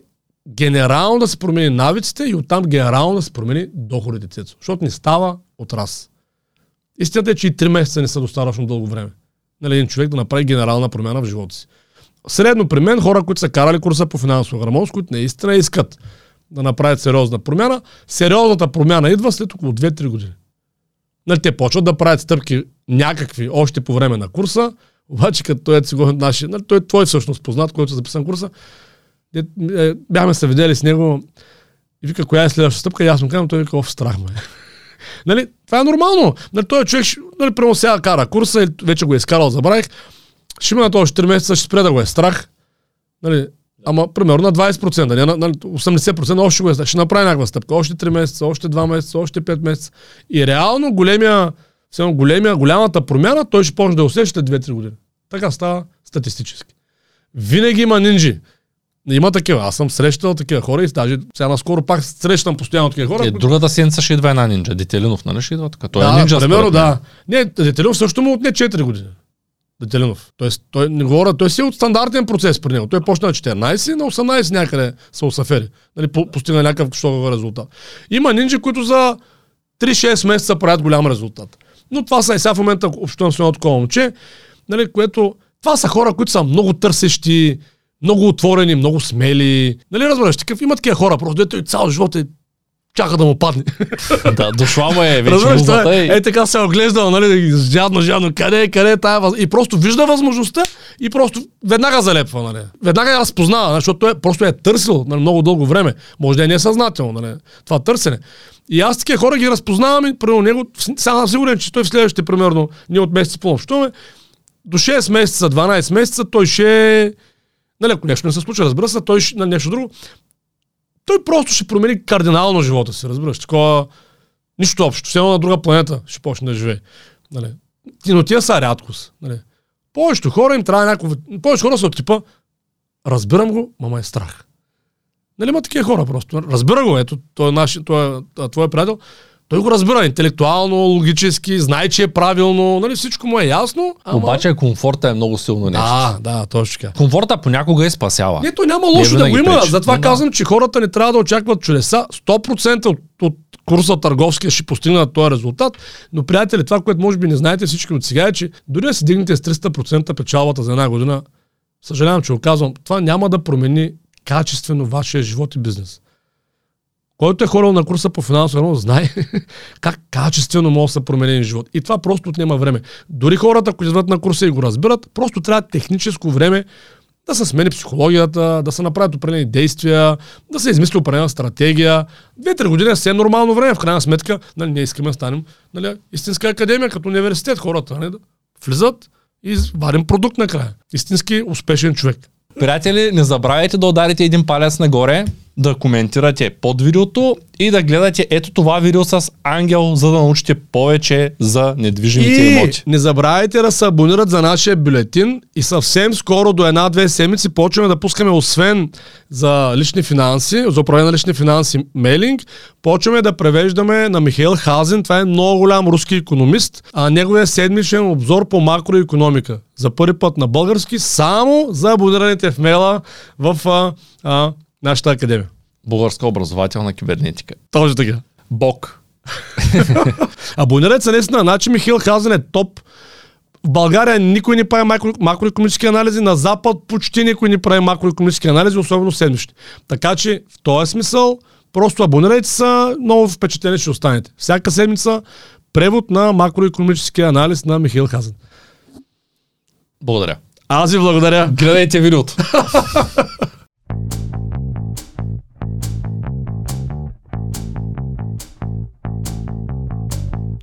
генерално да се промени навиците и оттам генерално да се промени доходите цецо. Защото не става от раз. Истината е, че и 3 месеца не са достатъчно дълго време. Нали, един човек да направи генерална промяна в живота си. Средно при мен хора, които са карали курса по финансова грамотност, които наистина искат да направят сериозна промяна, сериозната промяна идва след около 2-3 години. Нали, те почват да правят стъпки някакви още по време на курса, обаче като той е си го наши, нали, той е твой всъщност познат, който е записан курса, де, е, бяхме се видели с него и вика, коя е следващата стъпка, и аз му казвам, той вика, в страх ме. [laughs] нали, това е нормално. Нали, той човек, ще- нали, прямо сега кара курса, вече го е изкарал, забравих, ще минат още 4 месеца, ще спре да го е страх. Нали, ама примерно на 20%, не, на, на 80% още ще го е. Ще направи някаква стъпка. Още 3 месеца, още 2 месеца, още 5 месеца. И реално големия, големия, голямата промяна, той ще почне да усеща 2-3 години. Така става статистически. Винаги има нинджи. Има такива. Аз съм срещал такива хора и даже сега наскоро пак срещам постоянно такива хора. Е, другата седмица ще идва една нинджа. Детелинов, нали ще идва така? Той да, е нинджа. примерно, да. Не, Детелинов също му отне 4 години. Детелинов. Тоест, той не говоря, той си е от стандартен процес при него. Той почна на 14, на 18 някъде са усафери. Нали, по, постигна някакъв щогъв резултат. Има нинджи, които за 3-6 месеца правят голям резултат. Но това са и сега в момента общувам с едно такова момче, нали, което това са хора, които са много търсещи, много отворени, много смели. Нали разбираш, такъв, има такива хора, просто дето и цял живот е чака да му падне. [laughs] да, дошла му е вече Разбираш, това музата е, е така се оглеждал, нали, жадно, жадно, къде е, къде е тая въз... И просто вижда възможността и просто веднага залепва, нали. Веднага я разпознава, нали, защото той е, просто е търсил нали, много дълго време. Може да е несъзнателно, нали, това търсене. И аз такива хора ги разпознавам и примерно него, сега съм сигурен, че той в следващите, примерно, ние от месец по-общуваме, до 6 месеца, 12 месеца, той ще е- Нали, ако нещо не се случи, разбира се, той ще, на нещо друго. Той просто ще промени кардинално живота си, разбираш. Такова, нищо общо. Все на друга планета ще почне да живее. Нали. Но тия са рядкост. Нали. Повечето хора им трябва някакво... Повечето хора са от типа разбирам го, мама е страх. Нали има такива хора просто. Разбира го, ето, той е, наш, той е а, твой приятел. Той го разбира интелектуално, логически, знае, че е правилно, нали, всичко му е ясно. Ама... Обаче комфорта е много силно нещо. Да, да, точно така. Комфорта понякога е спасява. Не, то няма лошо да винаги го има. пречи. Затова Да, да. казвам, че хората не трябва да очакват чудеса. 100% от, от курса търговския ще постигнат този резултат. Но, приятели, това, което може би не знаете всички от сега е, че дори да си дигнете с 300% печалбата за една година, съжалявам, че го казвам, това няма да промени качествено вашия живот и бизнес. Който е хорал на курса по финансово равно, знае [laughs] как качествено може да се промени живот. И това просто отнема време. Дори хората, които изват на курса и го разбират, просто трябва техническо време да се смени психологията, да се направят определени действия, да се измисли определена стратегия. Две-три години е съвсем нормално време. В крайна сметка, нали, ние искаме да станем нали, истинска академия, като университет. Хората нали, да влизат и варим продукт накрая. Истински успешен човек. Приятели, не забравяйте да ударите един палец нагоре, да коментирате под видеото и да гледате ето това видео с Ангел, за да научите повече за недвижимите и имоти. не забравяйте да се абонират за нашия бюлетин и съвсем скоро до една-две седмици почваме да пускаме освен за лични финанси, за управление на лични финанси мейлинг, почваме да превеждаме на Михаил Хазен, това е много голям руски економист, а неговия седмичен обзор по макроекономика. За първи път на български, само за абонираните в мейла в а, а, нашата академия. Българска образователна кибернетика. Точно така. Бог. [laughs] Абонирайте се наистина, значи Михаил Хазен е топ. В България никой не прави макро, макроекономически анализи, на Запад почти никой не прави макроекономически анализи, особено седмични. Така че в този смисъл просто абонирайте се, много впечатлени ще останете. Всяка седмица превод на макроекономически анализ на Михаил Хазен. Благодаря. Аз ви благодаря. Гледайте видеото. [laughs]